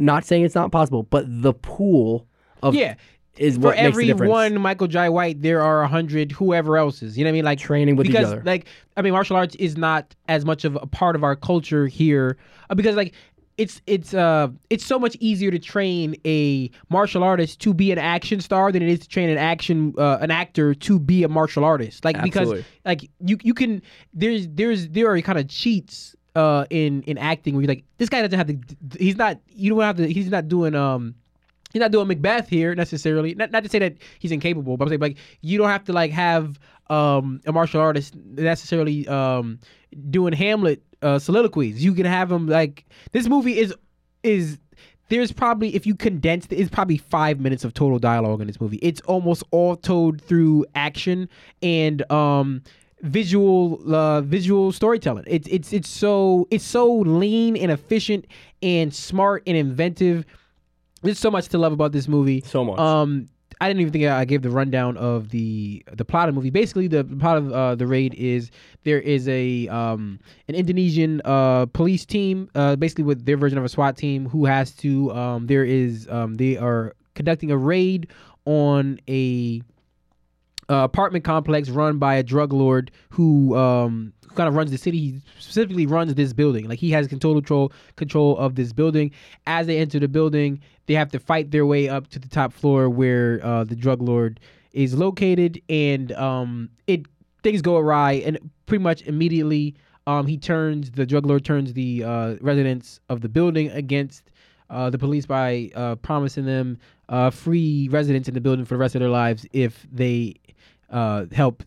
Speaker 6: not saying it's not possible, but the pool of
Speaker 1: Yeah.
Speaker 6: is
Speaker 1: For
Speaker 6: what makes
Speaker 1: every one Michael Jai White, there are a hundred whoever else's. You know what I mean? Like
Speaker 6: Training with each
Speaker 1: because,
Speaker 6: other.
Speaker 1: Like I mean, martial arts is not as much of a part of our culture here uh, because like it's it's uh it's so much easier to train a martial artist to be an action star than it is to train an action uh, an actor to be a martial artist. Like
Speaker 6: Absolutely.
Speaker 1: because like you you can there's there's there are kind of cheats uh in in acting where you're like this guy doesn't have to he's not you don't have to he's not doing um he's not doing Macbeth here necessarily. Not, not to say that he's incapable, but I'm saying like you don't have to like have um, a martial artist necessarily um, doing Hamlet uh, soliloquies. You can have him like this movie is is there's probably if you condense it's probably five minutes of total dialogue in this movie. It's almost all told through action and um visual uh visual storytelling it's it's it's so it's so lean and efficient and smart and inventive there's so much to love about this movie.
Speaker 6: So much.
Speaker 1: Um, I didn't even think I gave the rundown of the the plot of the movie. Basically, the plot of uh, the raid is there is a um an Indonesian uh police team, uh basically with their version of a SWAT team, who has to um there is um they are conducting a raid on a uh, apartment complex run by a drug lord who um kind of runs the city. He specifically runs this building. Like he has control control control of this building. As they enter the building, they have to fight their way up to the top floor where uh, the drug lord is located, and um it things go awry, and pretty much immediately um he turns the drug lord turns the uh, residents of the building against the police by uh, promising them uh, free residence in the building for the rest of their lives if they uh, help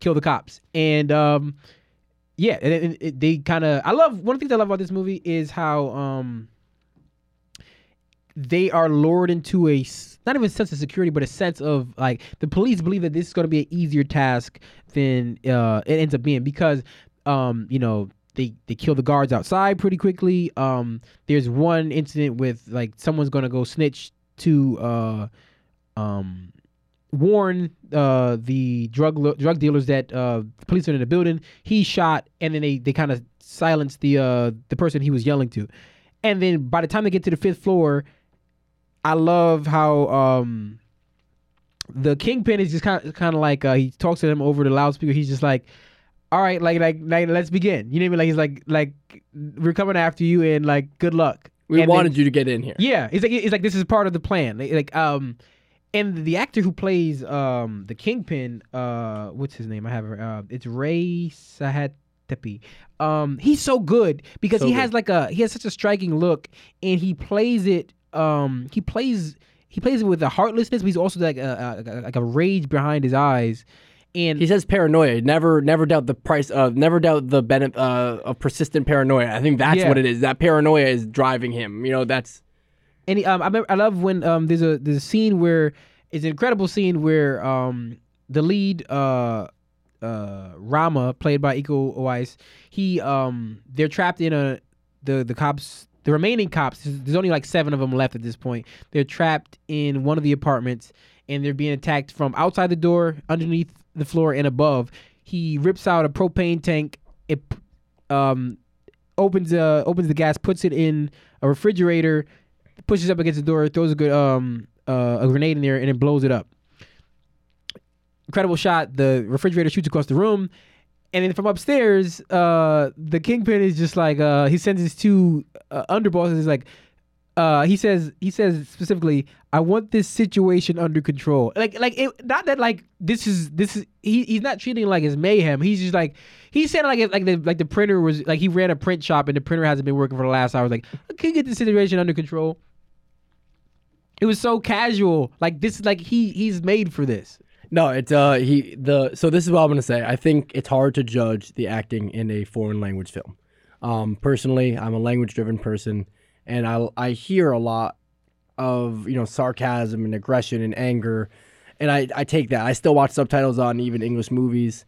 Speaker 1: kill the cops. And um, yeah, and it, they kind of. I love one of the things I love about this movie is how um, they are lured into a not even a sense of security, but a sense of like the police believe that this is going to be an easier task than uh, it ends up being because um, you know they they kill the guards outside pretty quickly. Um, there's one incident with like someone's gonna go snitch to uh, um, warn uh the drug lo- drug dealers that uh police are in the building. He shot, and then they they kind of silenced the uh the person he was yelling to, and then by the time they get to the fifth floor, I love how um the kingpin is just kind of kind of like uh, he talks to them over the loudspeaker. He's just like, "All right, like like like let's begin." You know what I mean? Like he's like like we're coming after you and like good luck.
Speaker 6: we
Speaker 1: And then-
Speaker 6: wanted you to get in here.
Speaker 1: yeah, it's like it's like this is part of the plan. Like, like, um, and the actor who plays um the kingpin, uh, what's his name? I have uh, it's Ray Sahetapy. Um, he's so good because
Speaker 6: So
Speaker 1: he
Speaker 6: good.
Speaker 1: has like a he has such a striking look, and he plays it. Um, he plays he plays it with a heartlessness, but he's also like a, a, a- like a rage behind his eyes, and
Speaker 6: He says paranoia. Never, never doubt the price of. Never doubt the benefit uh, of persistent paranoia. I think that's
Speaker 1: Yeah.
Speaker 6: what it is. That paranoia is driving him. You know, that's
Speaker 1: and he, um, I remember, I love when um there's a there's a scene where it's an incredible scene where um the lead uh uh Rama played by Iko Uwais he um they're trapped in a the the cops the remaining cops there's only like seven of them left at this point they're trapped in one of the apartments and they're being attacked from outside the door underneath the floor and above he rips out a propane tank it um opens uh opens the gas puts it in a refrigerator pushes up against the door, throws a good um uh, a grenade in there, and it blows it up. incredible shot. The refrigerator shoots across the room, and then from upstairs, uh, the kingpin is just like uh, he sends his two uh, underbosses. He's like, uh, he says he says specifically, "I want this situation under control." Like like it, not that like this is this is he, he's not treating it like it's mayhem. He's just like he's saying like like the like the printer was like he ran a print shop and the printer hasn't been working for the last hour. Like, I can get the situation under control? It was so casual. Like this is like he he's made for this.
Speaker 6: No, it's uh he the so this is what I'm gonna say. I think it's hard to judge the acting in a foreign language film. Um, personally, I'm a language driven person, and I I hear a lot of you know sarcasm and aggression and anger, and I I take that. I still watch subtitles on even English movies.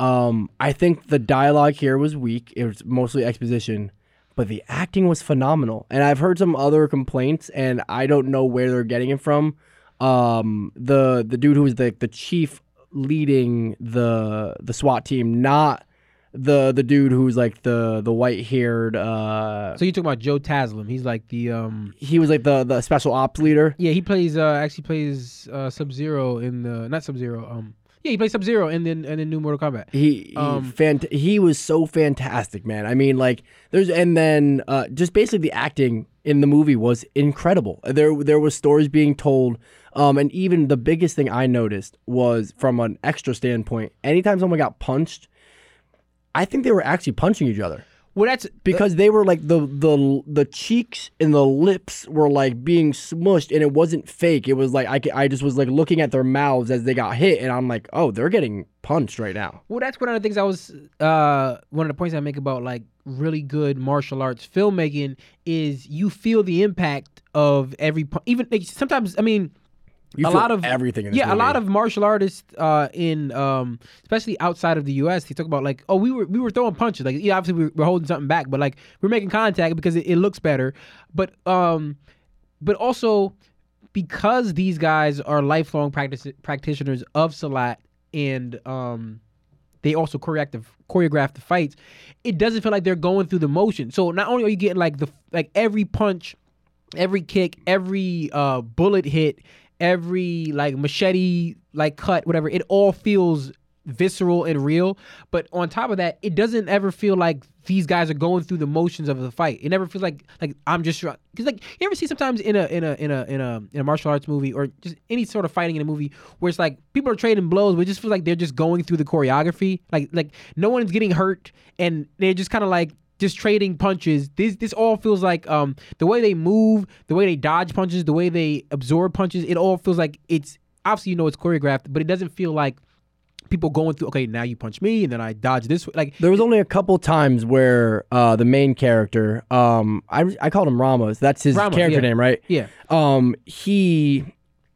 Speaker 6: Um, I think the dialogue here was weak. It was mostly exposition, but the acting was phenomenal. And I've heard some other complaints, and I don't know where they're getting it from. Um, the the dude who was the the chief leading the the SWAT team, not the the dude who's like the the white haired. Uh,
Speaker 1: So you talking about Joe Taslim? He's like the um
Speaker 6: he was like the the special ops leader.
Speaker 1: yeah he plays uh actually plays uh Sub Zero in the not Sub Zero um yeah he plays Sub Zero and then and then new Mortal Kombat.
Speaker 6: He he,
Speaker 1: Um,
Speaker 6: fant- he was so fantastic, man. I mean, like there's and then uh, just basically the acting in the movie was incredible. There there was stories being told, um, and even the biggest thing I noticed was from an extra standpoint. Anytime someone got punched, I think they were actually punching each other
Speaker 1: Well, that's
Speaker 6: because they were like the the the cheeks and the lips were like being smushed and it wasn't fake. It was like I, I just was like looking at their mouths as they got hit and I'm like, oh, they're getting punched right now.
Speaker 1: Well, that's one of the things I was uh one of the points I make about like really good martial arts filmmaking is you feel the impact of every pu- even like, sometimes I mean
Speaker 6: You
Speaker 1: a
Speaker 6: feel
Speaker 1: lot of
Speaker 6: everything in this
Speaker 1: yeah, a lot of martial artists uh, in um, especially outside of the U.S. They talk about like, oh, we were we were throwing punches. Like, yeah, obviously we we're holding something back, but like we're making contact because it, it looks better. But um, but also because these guys are lifelong practice practitioners of Silat and um, they also choreograph the, choreograph the fights. It doesn't feel like they're going through the motion. So not only are you getting like the like every punch every kick, every uh, bullet hit, every like machete like cut, whatever, it all feels visceral and real. But on top of that, it doesn't ever feel like these guys are going through the motions of the fight. It never feels like like I'm just because like you ever see sometimes in a in a in a in a in a martial arts movie or just any sort of fighting in a movie where it's like people are trading blows, but it just feels like they're just going through the choreography. Like like no one's getting hurt and they're just kind of like just trading punches. This this all feels like um the way they move, the way they dodge punches, the way they absorb punches. It all feels like it's obviously you know it's choreographed, but it doesn't feel like people going through. Okay, now you punch me, and then I dodge this. Like
Speaker 6: There was only a couple times where uh, the main character, um, I, I called him Ramos. That's his
Speaker 1: Ramos,
Speaker 6: character
Speaker 1: yeah.
Speaker 6: name, right?
Speaker 1: yeah,
Speaker 6: Um, he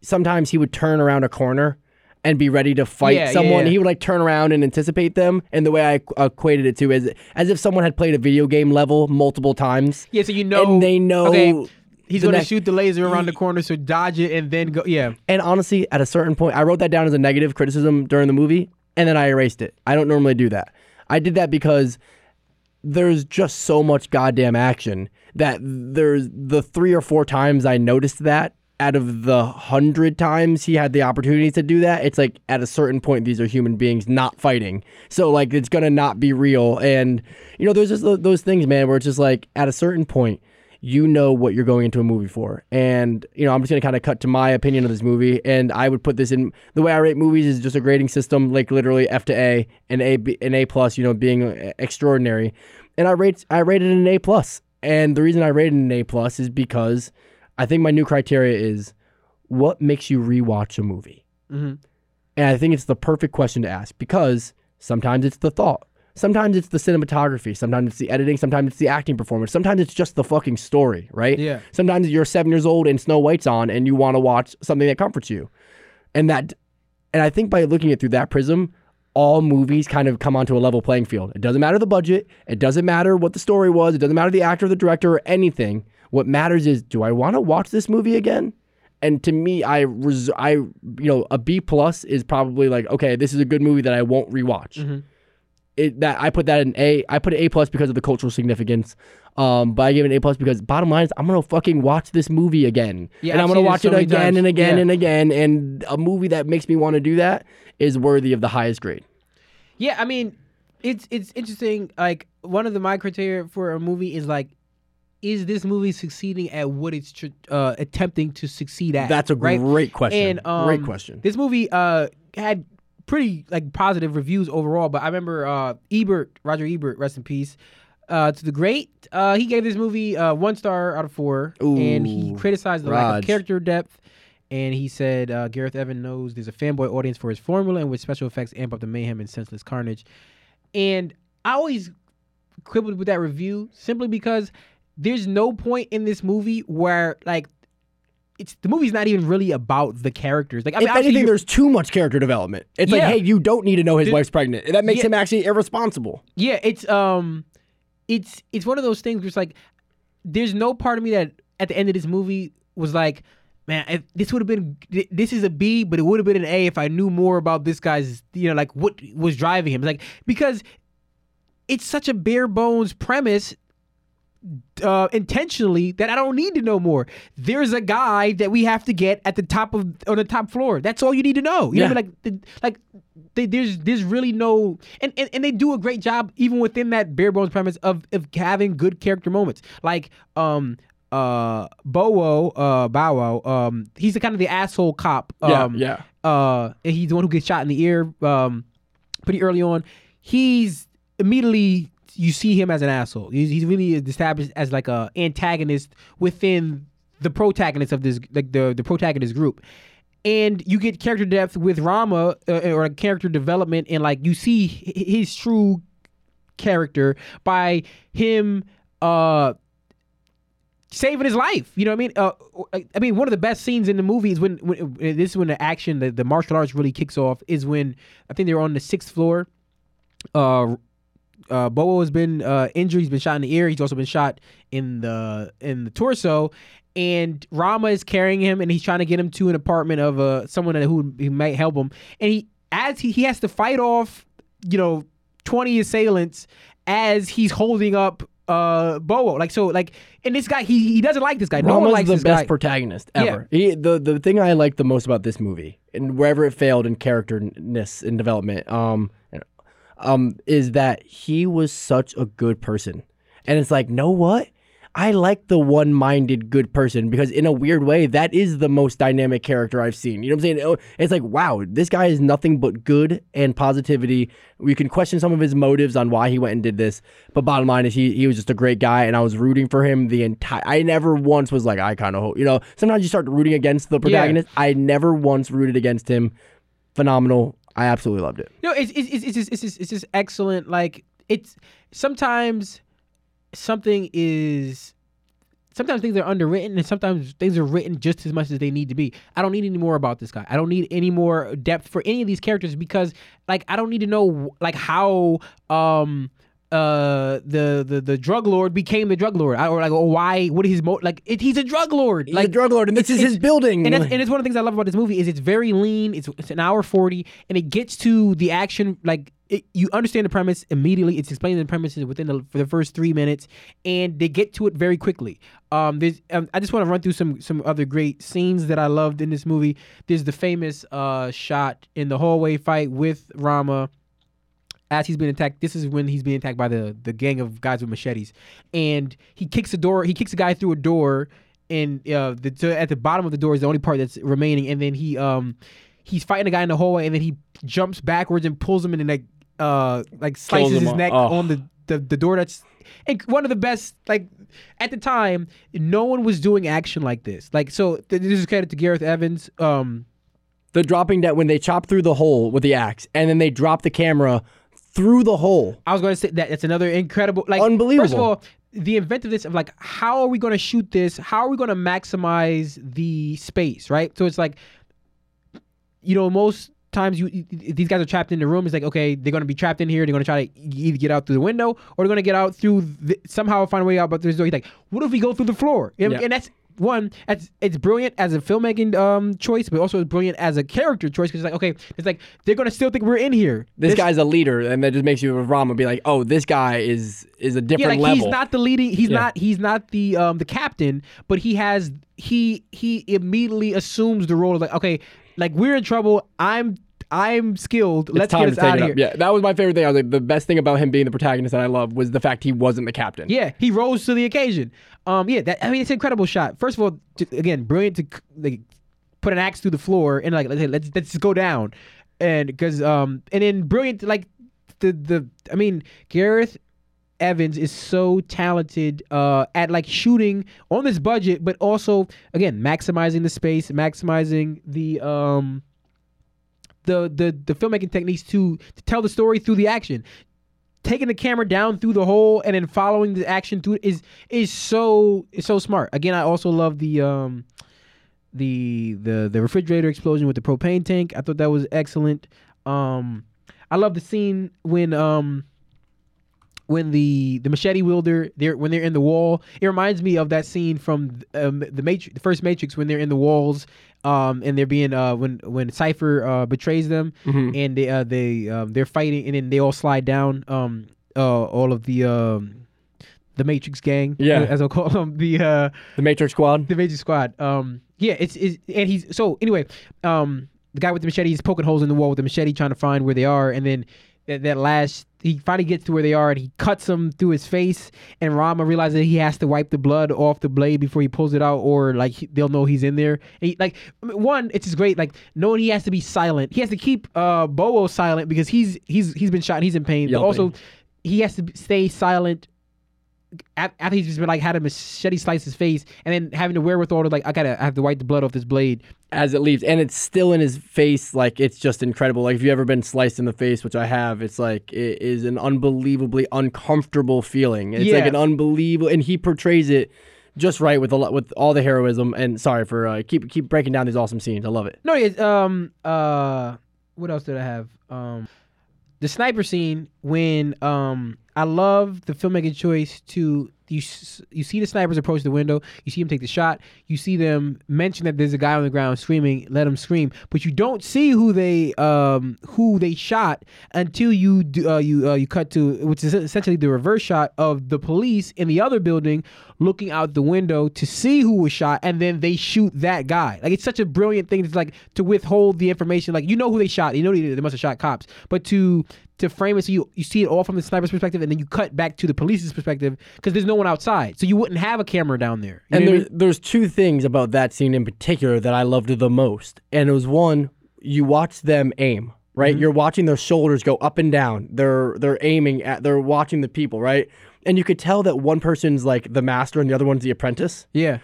Speaker 6: sometimes he would turn around a corner and be ready to fight
Speaker 1: Yeah, yeah,
Speaker 6: someone.
Speaker 1: yeah.
Speaker 6: He would like turn around and anticipate them. And the way I equated it to is as if someone had played a video game level multiple times.
Speaker 1: yeah. So you know,
Speaker 6: And they know
Speaker 1: Okay, he's gonna
Speaker 6: next-
Speaker 1: shoot the laser around the corner, so dodge it and then go. Yeah,
Speaker 6: And honestly, at a certain point, I wrote that down as a negative criticism during the movie, and then I erased it. I don't normally do that. I did that because there's just so much goddamn action that there's the three or four times I noticed that out of the hundred times he had the opportunity to do that, it's like at a certain point these are human beings not fighting. So like it's gonna not be real. And you know, there's just those things, man, where it's just like at a certain point you know what you're going into a movie for. And, you know, I'm just going to kind of cut to my opinion of this movie. And I would put this in the way I rate movies is just a grading system, like literally F to A and A, B- and A plus, you know, being uh, extraordinary. And I rate, I rated it an A plus. And the reason I rated an A plus is because I think my new criteria is what makes you rewatch a movie?
Speaker 1: Mhm.
Speaker 6: And I think it's the perfect question to ask because sometimes it's the thought. Sometimes it's the cinematography. Sometimes it's the editing. Sometimes it's the acting performance. Sometimes it's just the fucking story, right?
Speaker 1: Yeah.
Speaker 6: Sometimes you're seven years old and Snow White's on and you want to watch something that comforts you. And that, and I think by looking at it through that prism, all movies kind of come onto a level playing field. It doesn't matter the budget. It doesn't matter what the story was. It doesn't matter the actor, the director, or anything. What matters is, do I want to watch this movie again? And to me, I res- I you know a B plus is probably like okay, this is a good movie that I won't rewatch. it, that I put that in A. I put it A plus because of the cultural significance. Um, but I gave it an A plus because bottom line is I'm gonna fucking watch this movie again,
Speaker 1: Yeah,
Speaker 6: and I'm gonna
Speaker 1: seen it
Speaker 6: watch
Speaker 1: so
Speaker 6: it again
Speaker 1: times.
Speaker 6: and again
Speaker 1: Yeah.
Speaker 6: and again. And a movie that makes me want to do that is worthy of the highest grade.
Speaker 1: Yeah, I mean, it's it's interesting. Like one of the my criteria for a movie is like, is this movie succeeding at what it's tr- uh, attempting to succeed at?
Speaker 6: That's a
Speaker 1: right?
Speaker 6: great question.
Speaker 1: And um,
Speaker 6: great question.
Speaker 1: This movie uh had pretty like positive reviews overall, but I remember uh Ebert, Roger Ebert, rest in peace. Uh, to the great, uh, he gave this movie uh, one star out of four, and he criticized the lack of character depth. And he said uh, Gareth Evan knows there's a fanboy audience for his formula, and with special effects amp up the mayhem and senseless carnage. And I always quibbled with that review simply because there's no point in this movie where like it's the movie's not even really about the characters. Like I mean,
Speaker 6: if anything, there's too much character development. It's
Speaker 1: Yeah.
Speaker 6: like, hey, you don't need to know his
Speaker 1: The-
Speaker 6: wife's pregnant. That makes
Speaker 1: Yeah.
Speaker 6: him actually irresponsible.
Speaker 1: yeah, it's um, it's it's one of those things where it's like there's no part of me that at the end of this movie was like, man, if this would have been this is a B, but it would have been an A if I knew more about this guy's you know like what was driving him. It's like because it's such a bare bones premise uh, intentionally that I don't need to know more. There's a guy that we have to get at the top of on the top floor. That's all you need to know. You know what I mean? Like, like they, there's there's really no and, and and they do a great job even within that bare bones premise of of having good character moments. Like um uh Bowo uh Bow Wow um he's the kind of the asshole cop.
Speaker 6: Yeah,
Speaker 1: Um,
Speaker 6: yeah.
Speaker 1: uh he's the one who gets shot in the ear um pretty early on he's immediately you see him as an asshole he's, he's really established as like a antagonist within the protagonist of this like the the protagonist group and you get character depth with Rama uh, or a character development and like you see his true character by him uh saving his life. You know what I mean? Uh, I mean, one of the best scenes in the movie is when, when this is when the action, the, the martial arts really kicks off. Is when I think they're on the sixth floor. Uh, uh, Bowo has been uh, injured. He's been shot in the ear. He's also been shot in the in the torso. And Rama is carrying him, and he's trying to get him to an apartment of uh, someone who, who might help him. And he, as he, he has to fight off, you know, twenty assailants as he's holding up uh Bowo. Like so, like, and this guy, he he doesn't like this guy. no one
Speaker 6: Rama's
Speaker 1: likes
Speaker 6: the
Speaker 1: this
Speaker 6: best
Speaker 1: guy.
Speaker 6: protagonist
Speaker 1: Yeah.
Speaker 6: ever. He, the the thing I like the most about this movie, and wherever it failed in characterness and development, um, um, is that he was such a good person, and it's like, know what? I like the one-minded good person because in a weird way, that is the most dynamic character I've seen. You know what I'm saying? Oh, It's like, wow, this guy is nothing but good and positivity. We can question some of his motives on why he went and did this, but bottom line is he he was just a great guy, and I was rooting for him the entire. I never once was like, I kind of hope, you know. Sometimes you start rooting against the protagonist. I never once rooted against him. Phenomenal. I absolutely loved it.
Speaker 1: No, it's it's it's it's just, it's just, it's just excellent. Like it's sometimes something is sometimes things are underwritten and sometimes things are written just as much as they need to be. I don't need any more about this guy. I don't need any more depth for any of these characters because like I don't need to know like how um uh the the the drug lord became the drug lord I- or like or why what is his mo like it, he's a drug lord
Speaker 6: He's
Speaker 1: like
Speaker 6: a drug lord, and this is his building.
Speaker 1: and, that's, and it's one of the things I love about this movie is it's very lean. It's it's an hour forty, and it gets to the action like it, you understand the premise immediately. It's explaining the premises within the for the first three minutes, and they get to it very quickly. Um, there's um, I just want to run through some some other great scenes that I loved in this movie. There's the famous uh shot in the hallway fight with Rama as he's being attacked. This is when he's being attacked by the the gang of guys with machetes, and he kicks a door. He kicks a guy through a door, and uh, the to, at the bottom of the door is the only part that's remaining. And then he um he's fighting a guy in the hallway, and then he jumps backwards and pulls him in and like uh like slices his neck
Speaker 6: Oh.
Speaker 1: on the, the the door. That's and one of the best like at the time. No one was doing action like this. Like so, th- this is credit to Gareth Evans. Um,
Speaker 6: the dropping that when they chop through the hole with the axe, and then they drop the camera through the hole.
Speaker 1: I was going to say that it's another incredible, like
Speaker 6: Unbelievable.
Speaker 1: First of all, the inventiveness of like how are we going to shoot this? How are we going to maximize the space? Right. So it's like, you know, most times you these guys are trapped in the room. It's like okay, they're going to be trapped in here. They're going to try to either get out through the window or they're going to get out through the, somehow find a way out. But there's no. He's like, what if we go through the floor? And,
Speaker 6: Yeah.
Speaker 1: and that's one, it's it's brilliant as a filmmaking um choice, but also it's brilliant as a character choice because it's like okay, it's like they're gonna still think we're in here.
Speaker 6: This, guy's a leader, and that just makes you with Rama be like, oh, this guy is is a
Speaker 1: yeah,
Speaker 6: different
Speaker 1: like
Speaker 6: level.
Speaker 1: he's not the leading. He's
Speaker 6: Yeah.
Speaker 1: not. He's not the um the captain, but he has he he immediately assumes the role of like okay, like we're in trouble. I'm I'm skilled. Let's get us out of here.
Speaker 6: Yeah, that was my favorite thing. I was like, the best thing about him being the protagonist that I love was the fact he wasn't the captain.
Speaker 1: Yeah, he rose to the occasion. Um, yeah, that I mean, it's an incredible shot. First of all, again, brilliant to like put an axe through the floor and like let's let's, let's just go down, and because um and then brilliant like the the I mean Gareth Evans is so talented uh at like shooting on this budget, but also again maximizing the space, maximizing the um the the the filmmaking techniques to to tell the story through the action taking the camera down through the hole and then following the action through is is so is so smart. Again, I also love the um the the the refrigerator explosion with the propane tank. I thought that was excellent. Um I love the scene when um when the the machete wielder they're when they're in the wall. It reminds me of that scene from um, the Matrix, the first Matrix when they're in the walls, um, and they're being uh when when Cypher uh betrays them,
Speaker 6: Mm-hmm.
Speaker 1: and they uh they um they're fighting, and then they all slide down. Um, uh, all of the um the Matrix gang,
Speaker 6: Yeah.
Speaker 1: as I'll call them, the uh
Speaker 6: The Matrix Squad.
Speaker 1: the Matrix Squad. Um, yeah, it's, it's and he's so anyway. Um, the guy with the machete, he's poking holes in the wall with the machete, trying to find where they are, and then that, that last he finally gets to where they are, and he cuts them through his face, and Rama realizes that he has to wipe the blood off the blade before he pulls it out, or like they'll know he's in there. And he, like one, it's just great, like knowing he has to be silent. He has to keep uh Bowo silent because he's he's he's been shot, and he's in pain, but also he has to stay silent after he's just been like had a machete slice his face and then having the wherewithal to like I gotta I have to wipe the blood off this blade.
Speaker 6: as it leaves, and it's still in his face. Like it's just incredible. Like if you've ever been sliced in the face, which I have, it's like it is an unbelievably uncomfortable feeling. It's like an unbelievable, and he portrays it just right with a lot with all the heroism. And sorry for uh, keep keep breaking down these awesome scenes. I love it.
Speaker 1: No, it's um uh what else did I have? Um the sniper scene when um I love the filmmaking choice to you you see the snipers approach the window, you see them take the shot, you see them mention that there's a guy on the ground screaming, let him scream, but you don't see who they um who they shot until you do, uh, you uh, you cut to which is essentially the reverse shot of the police in the other building looking out the window to see who was shot and then they shoot that guy. Like it's such a brilliant thing to like to withhold the information. Like you know who they shot, you know they must have shot cops, but to to frame it so you, you see it all from the sniper's perspective and then you cut back to the police's perspective because there's no one outside. So you wouldn't have a camera down there. You
Speaker 6: And
Speaker 1: what I mean?
Speaker 6: there's two things about that scene in particular that I loved the most. And it was one, you watch them aim, right?
Speaker 1: Mm-hmm.
Speaker 6: You're watching their shoulders go up and down. They're they're aiming at they're watching the people, right? And you could tell that one person's like the master and the other one's the apprentice.
Speaker 1: Yeah.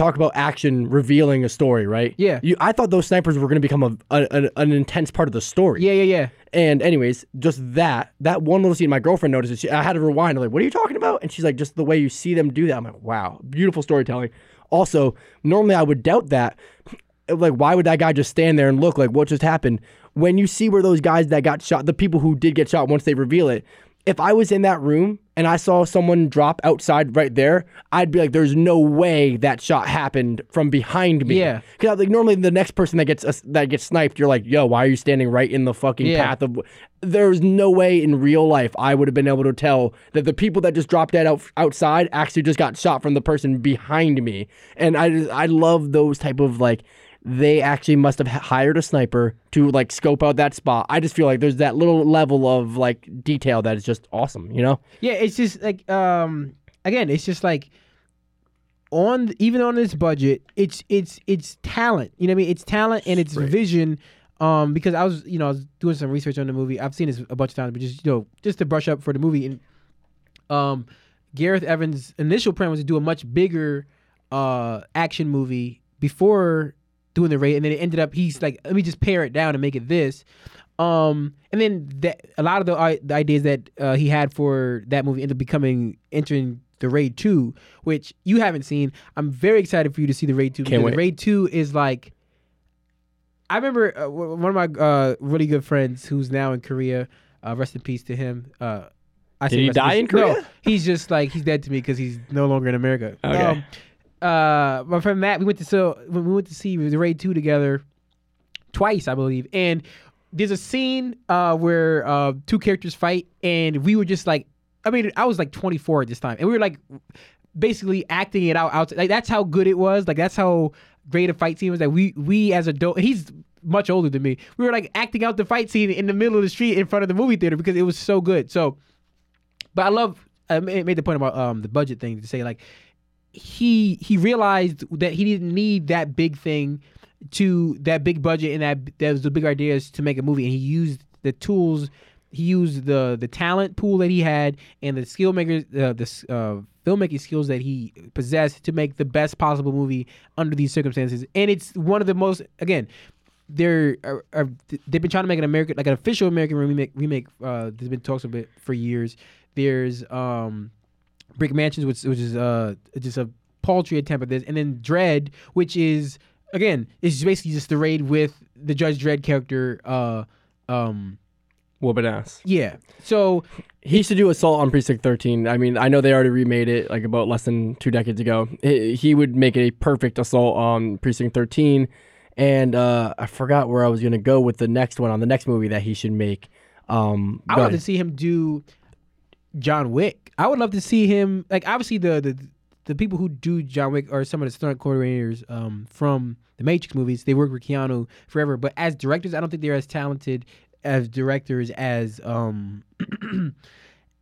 Speaker 6: Talk about action revealing a story, right?
Speaker 1: Yeah.
Speaker 6: You, I thought those snipers were going to become a, a, an- an intense part of the story.
Speaker 1: Yeah, yeah, yeah.
Speaker 6: And anyways, just that that one little scene, my girlfriend noticed. it. She, I had to rewind. I'm like, "What are you talking about?" And she's like, "Just the way you see them do that." I'm like, "Wow, beautiful storytelling." Also, normally I would doubt that. Like, why would that guy just stand there and look like what just happened? When you see where those guys that got shot, the people who did get shot, once they reveal it, if I was in that room and I saw someone drop outside right there, I'd be like, "There's no way that shot happened from behind me."
Speaker 1: Yeah.
Speaker 6: Because like normally the next person that gets us that gets sniped, you're like, "Yo, why are you standing right in the fucking
Speaker 1: Yeah.
Speaker 6: path of?" There's no way in real life I would have been able to tell that the people that just dropped dead out outside actually just got shot from the person behind me. And I just, I love those type of like they actually must have hired a sniper to like scope out that spot. I just feel like there's that little level of like detail that is just awesome, you know?
Speaker 1: Yeah, it's just like um again, it's just like on even on this budget, it's it's it's talent. You know what I mean? It's talent and it's vision. Um, because I was you know I was doing some research on the movie. I've seen this a bunch of times, but just you know just to brush up for the movie. And um, Gareth Evans' initial plan was to do a much bigger uh action movie before doing the raid, and then it ended up he's like let me just pare it down and make it this. Um, and then that a lot of the, the ideas that uh, he had for that movie ended up becoming entering the Raid Two, which you haven't seen. I'm very excited for you to see the Raid Two
Speaker 6: Can't
Speaker 1: because
Speaker 6: wait.
Speaker 1: Raid Two is like. I remember uh, one of my uh, really good friends who's now in Korea. Uh, rest in peace to him. Uh, I
Speaker 6: Did he die in Korea?
Speaker 1: No, he's just like he's dead to me because he's no longer in America.
Speaker 6: Okay.
Speaker 1: Um, uh, my friend Matt, we went to so we went to see the Raid Two together twice, I believe, and there's a scene uh, where uh, two characters fight, and we were just like, I mean, I was like 24 at this time, and we were like basically acting it out. outside. like that's how good it was. Like that's how great a fight scene was. That we we as adult, he's much older than me. We were like acting out the fight scene in the middle of the street in front of the movie theater because it was so good. So, but I love. I made the point about um the budget thing to say like he he realized that he didn't need that big thing to that big budget and that that was the big ideas to make a movie. And he used the tools he used the the talent pool that he had and the skill makers uh, the uh, filmmaking skills that he possessed to make the best possible movie under these circumstances. And it's one of the most again they're are, are, they've been trying to make an American like an official American remake remake uh there's been talks of it for years. There's um Brick Mansions, which which is uh just a paltry attempt at this, and then Dredd, which is again is basically just the raid with the Judge Dredd character. Uh, um,
Speaker 6: Whooping ass.
Speaker 1: yeah. So
Speaker 6: He used to do Assault on Precinct 13. I mean, I know they already remade it like about less than two decades ago. He, he would make a perfect Assault on Precinct 13. And uh, I forgot where I was going to go with the next one on the next movie that he should make. Um,
Speaker 1: I
Speaker 6: go
Speaker 1: would love
Speaker 6: ahead.
Speaker 1: to see him do John Wick. I would love to see him like obviously the the the people who do John Wick are some of the stunt coordinators um, from the Matrix movies. They work with Keanu forever, but as directors, I don't think they're as talented as directors as um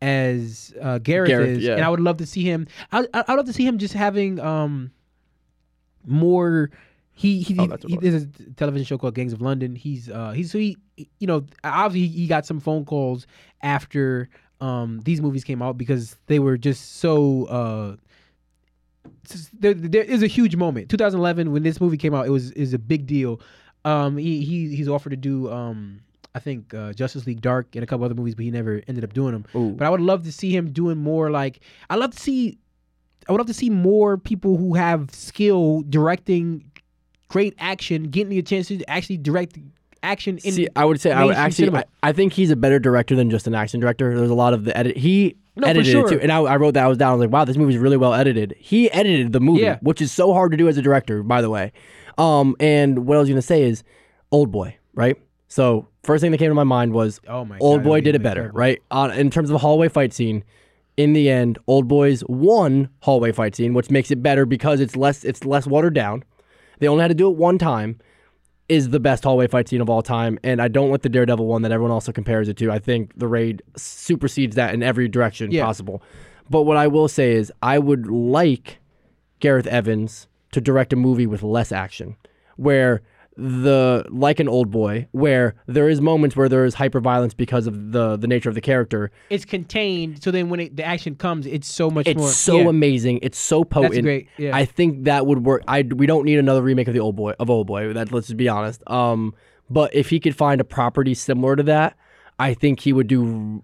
Speaker 1: as uh, Gareth,
Speaker 6: Gareth,
Speaker 1: is.
Speaker 6: yeah.
Speaker 1: And I would love to see him. I I I'd love to see him just having um more. He he,
Speaker 6: Oh,
Speaker 1: he, he there's a television show called Gangs of London. He's uh he's so he you know obviously he got some phone calls after um these movies came out because they were just so uh there, there is a huge moment. 2011 when this movie came out it was is a big deal. Um he, he he's offered to do um I think uh, Justice League Dark and a couple other movies but he never ended up doing them.
Speaker 6: Ooh.
Speaker 1: but I would love to see him doing more like I love to see I would love to see more people who have skill directing great action getting a chance to actually direct action in
Speaker 6: See, I would say I would actually. I, I think he's a better director than just an action director. There's a lot of the edit. He
Speaker 1: No,
Speaker 6: edited
Speaker 1: sure.
Speaker 6: it too, and I, I wrote that. I was down. I was like, wow, this movie's really well edited. He edited the movie,
Speaker 1: Yeah.
Speaker 6: which is so hard to do as a director, by the way. Um, and what I was gonna say is, Old Boy, right? So first thing that came to my mind was
Speaker 1: Oh my
Speaker 6: Old
Speaker 1: God,
Speaker 6: Boy did it better,
Speaker 1: incredible.
Speaker 6: right? On in terms of the hallway fight scene. In the end, Old Boy's one hallway fight scene, which makes it better because it's less it's less watered down. They only had to do it one time. Is the best hallway fight scene of all time, and I don't want the Daredevil one that everyone also compares it to. I think the Raid supersedes that in every direction
Speaker 1: Yeah.
Speaker 6: possible. But what I will say is, I would like Gareth Evans to direct a movie with less action, where the like an old boy, where there is moments where there is hyper violence because of the the nature of the character.
Speaker 1: it's contained so then when it, the action comes it's so much
Speaker 6: It's
Speaker 1: more
Speaker 6: so
Speaker 1: yeah.
Speaker 6: amazing. It's so potent.
Speaker 1: That's great, yeah.
Speaker 6: I think that would work. I we don't need another remake of the old boy of old boy. That let's just be honest. Um, but if he could find a property similar to that, I think he would do.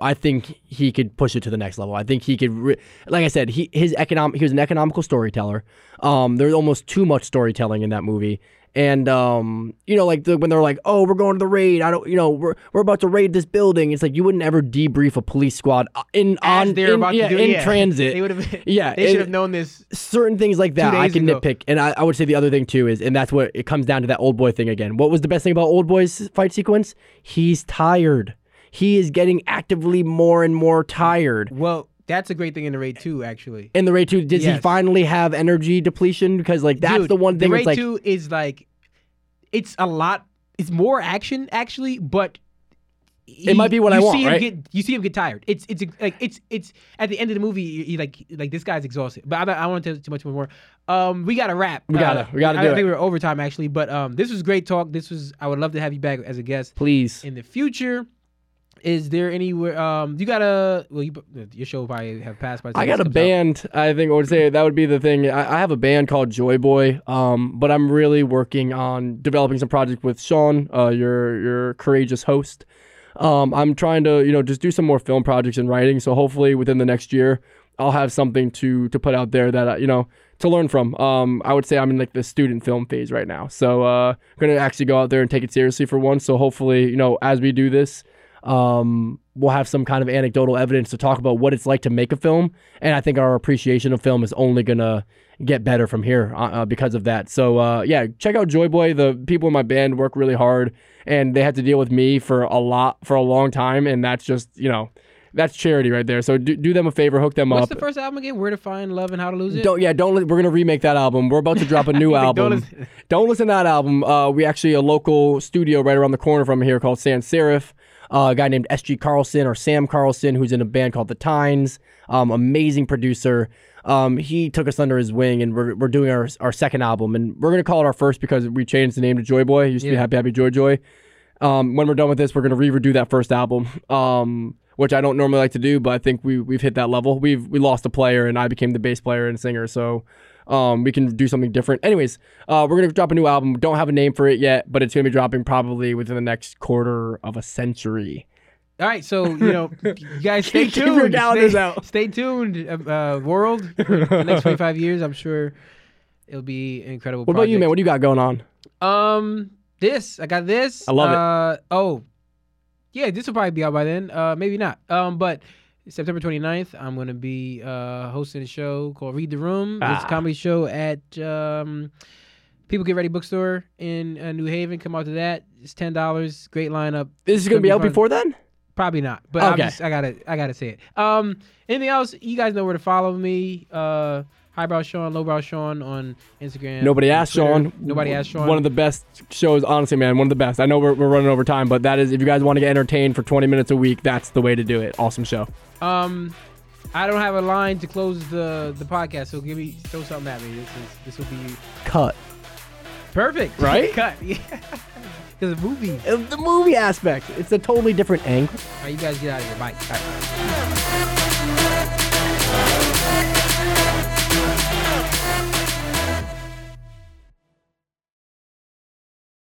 Speaker 6: I think he could push it to the next level. I think he could, re- like I said, he his economic he was an economical storyteller. Um, there's almost too much storytelling in that movie, and um, you know, like the, when they're like, "Oh, we're going to the raid," I don't, you know, we're we're about to raid this building. It's like you wouldn't ever debrief a police squad uh, in
Speaker 1: As
Speaker 6: on
Speaker 1: they're
Speaker 6: in,
Speaker 1: about
Speaker 6: yeah,
Speaker 1: to do
Speaker 6: in
Speaker 1: yeah.
Speaker 6: transit.
Speaker 1: they would have
Speaker 6: Yeah,
Speaker 1: they should have known this
Speaker 6: certain things like that I can
Speaker 1: ago.
Speaker 6: nitpick. And I, I would say the other thing too is, and that's what it comes down to that old boy thing again. What was the best thing about old boy's fight sequence? He's tired. He is getting actively more and more tired.
Speaker 1: well that's a great thing in the raid 2 actually
Speaker 6: In the Raid 2, does he finally have energy depletion? Because like that's
Speaker 1: Dude,
Speaker 6: the one thing
Speaker 1: the raid
Speaker 6: like
Speaker 1: 2 is like it's a lot it's more action actually but
Speaker 6: It might be what I want,
Speaker 1: see him
Speaker 6: right?
Speaker 1: Get, you see him get tired. It's it's like it's it's at the end of the movie. Like like this guy's exhausted. But I, don't- I don't want to tell too much more. Um, we got to wrap.
Speaker 6: We gotta-
Speaker 1: Uh,
Speaker 6: we gotta
Speaker 1: I,
Speaker 6: do
Speaker 1: I think we're overtime actually. But um, this was great talk. This was I would love to have you back as a guest
Speaker 6: please.
Speaker 1: in the future. Is there anywhere? Um, you got a well, you, your show probably have passed by.
Speaker 6: I got a
Speaker 1: comes out.
Speaker 6: band. I think I would say that would be the thing. I, I have a band called Joy Boy, um, but I'm really working on developing some project with Sean, uh, your your courageous host. Um, I'm trying to you know just do some more film projects and writing. So hopefully within the next year, I'll have something to to put out there that you know to learn from. Um, I would say I'm in like the student film phase right now. So uh, I'm gonna actually go out there and take it seriously for once. So hopefully you know as we do this. Um, we'll have some kind of anecdotal evidence to talk about what it's like to make a film, and I think our appreciation of film is only gonna get better from here uh, uh, because of that. So uh, yeah, check out Joy Boy. The people in my band work really hard, and they had to deal with me for a lot for a long time, and that's just you know. That's charity right there. So do, do them a favor, hook them
Speaker 1: What's
Speaker 6: up.
Speaker 1: What's the first album again? Where to Find Love and How to Lose It?
Speaker 6: Don't yeah, don't. li- We're gonna remake that album. We're about to drop a new
Speaker 1: Don't
Speaker 6: album.
Speaker 1: listen.
Speaker 6: Don't listen to that album. Uh, we actually a local studio right around the corner from here called Sans Serif. Uh, a guy named S.G. Carlson or Sam Carlson, who's in a band called The Tines. Um, amazing producer. Um, he took us under his wing, and we're, we're doing our our second album, and we're gonna call it our first because we changed the name to Joy Boy. It used to be Happy Happy Joy Joy. Um, when we're done with this, we're gonna re-redo that first album. Um, which I don't normally like to do, but I think we we've hit that level. We've we lost a player, and I became the bass player and singer, so um, we can do something different. Anyways, uh, we're gonna drop a new album. Don't have a name for it yet, but it's gonna be dropping probably within the next quarter of a century.
Speaker 1: All right, so you know, you guys stay
Speaker 6: Keep
Speaker 1: tuned.
Speaker 6: your calendars
Speaker 1: stay,
Speaker 6: out.
Speaker 1: Stay tuned, uh, uh, world. For the next 25 years, I'm sure it'll be incredible.
Speaker 6: What about you, man? What do you got going on?
Speaker 1: Um, this I got this.
Speaker 6: I love it.
Speaker 1: uh, Oh, yeah, this will probably be out by then. Uh, maybe not. Um, but September 29th, I'm gonna be uh hosting a show called Read the Room. It's
Speaker 6: Ah.
Speaker 1: a comedy show at um. People Get Ready Bookstore in uh, New Haven. Come out to that. It's ten dollars. Great lineup.
Speaker 6: This is gonna be
Speaker 1: be
Speaker 6: out before then.
Speaker 1: Probably not, but
Speaker 6: Okay.
Speaker 1: just, I gotta I gotta say it. Um, anything else? You guys know where to follow me. Uh, Highbrow Sean, Lowbrow Sean on Instagram.
Speaker 6: Nobody
Speaker 1: and
Speaker 6: asked
Speaker 1: Twitter.
Speaker 6: Sean.
Speaker 1: Nobody asked Sean.
Speaker 6: One of the best shows, honestly, man. One of the best. I know we're, we're running over time, but that is if you guys want to get entertained for 20 minutes a week, that's the way to do it. Awesome show.
Speaker 1: um, I don't have a line to close the the podcast, so give me throw something at me. This is this will be
Speaker 6: Cut.
Speaker 1: perfect,
Speaker 6: Right?
Speaker 1: Cut, yeah. Because the movie.
Speaker 6: The movie aspect. It's a totally different angle.
Speaker 1: All right, you guys get out of here. Bye. Bye.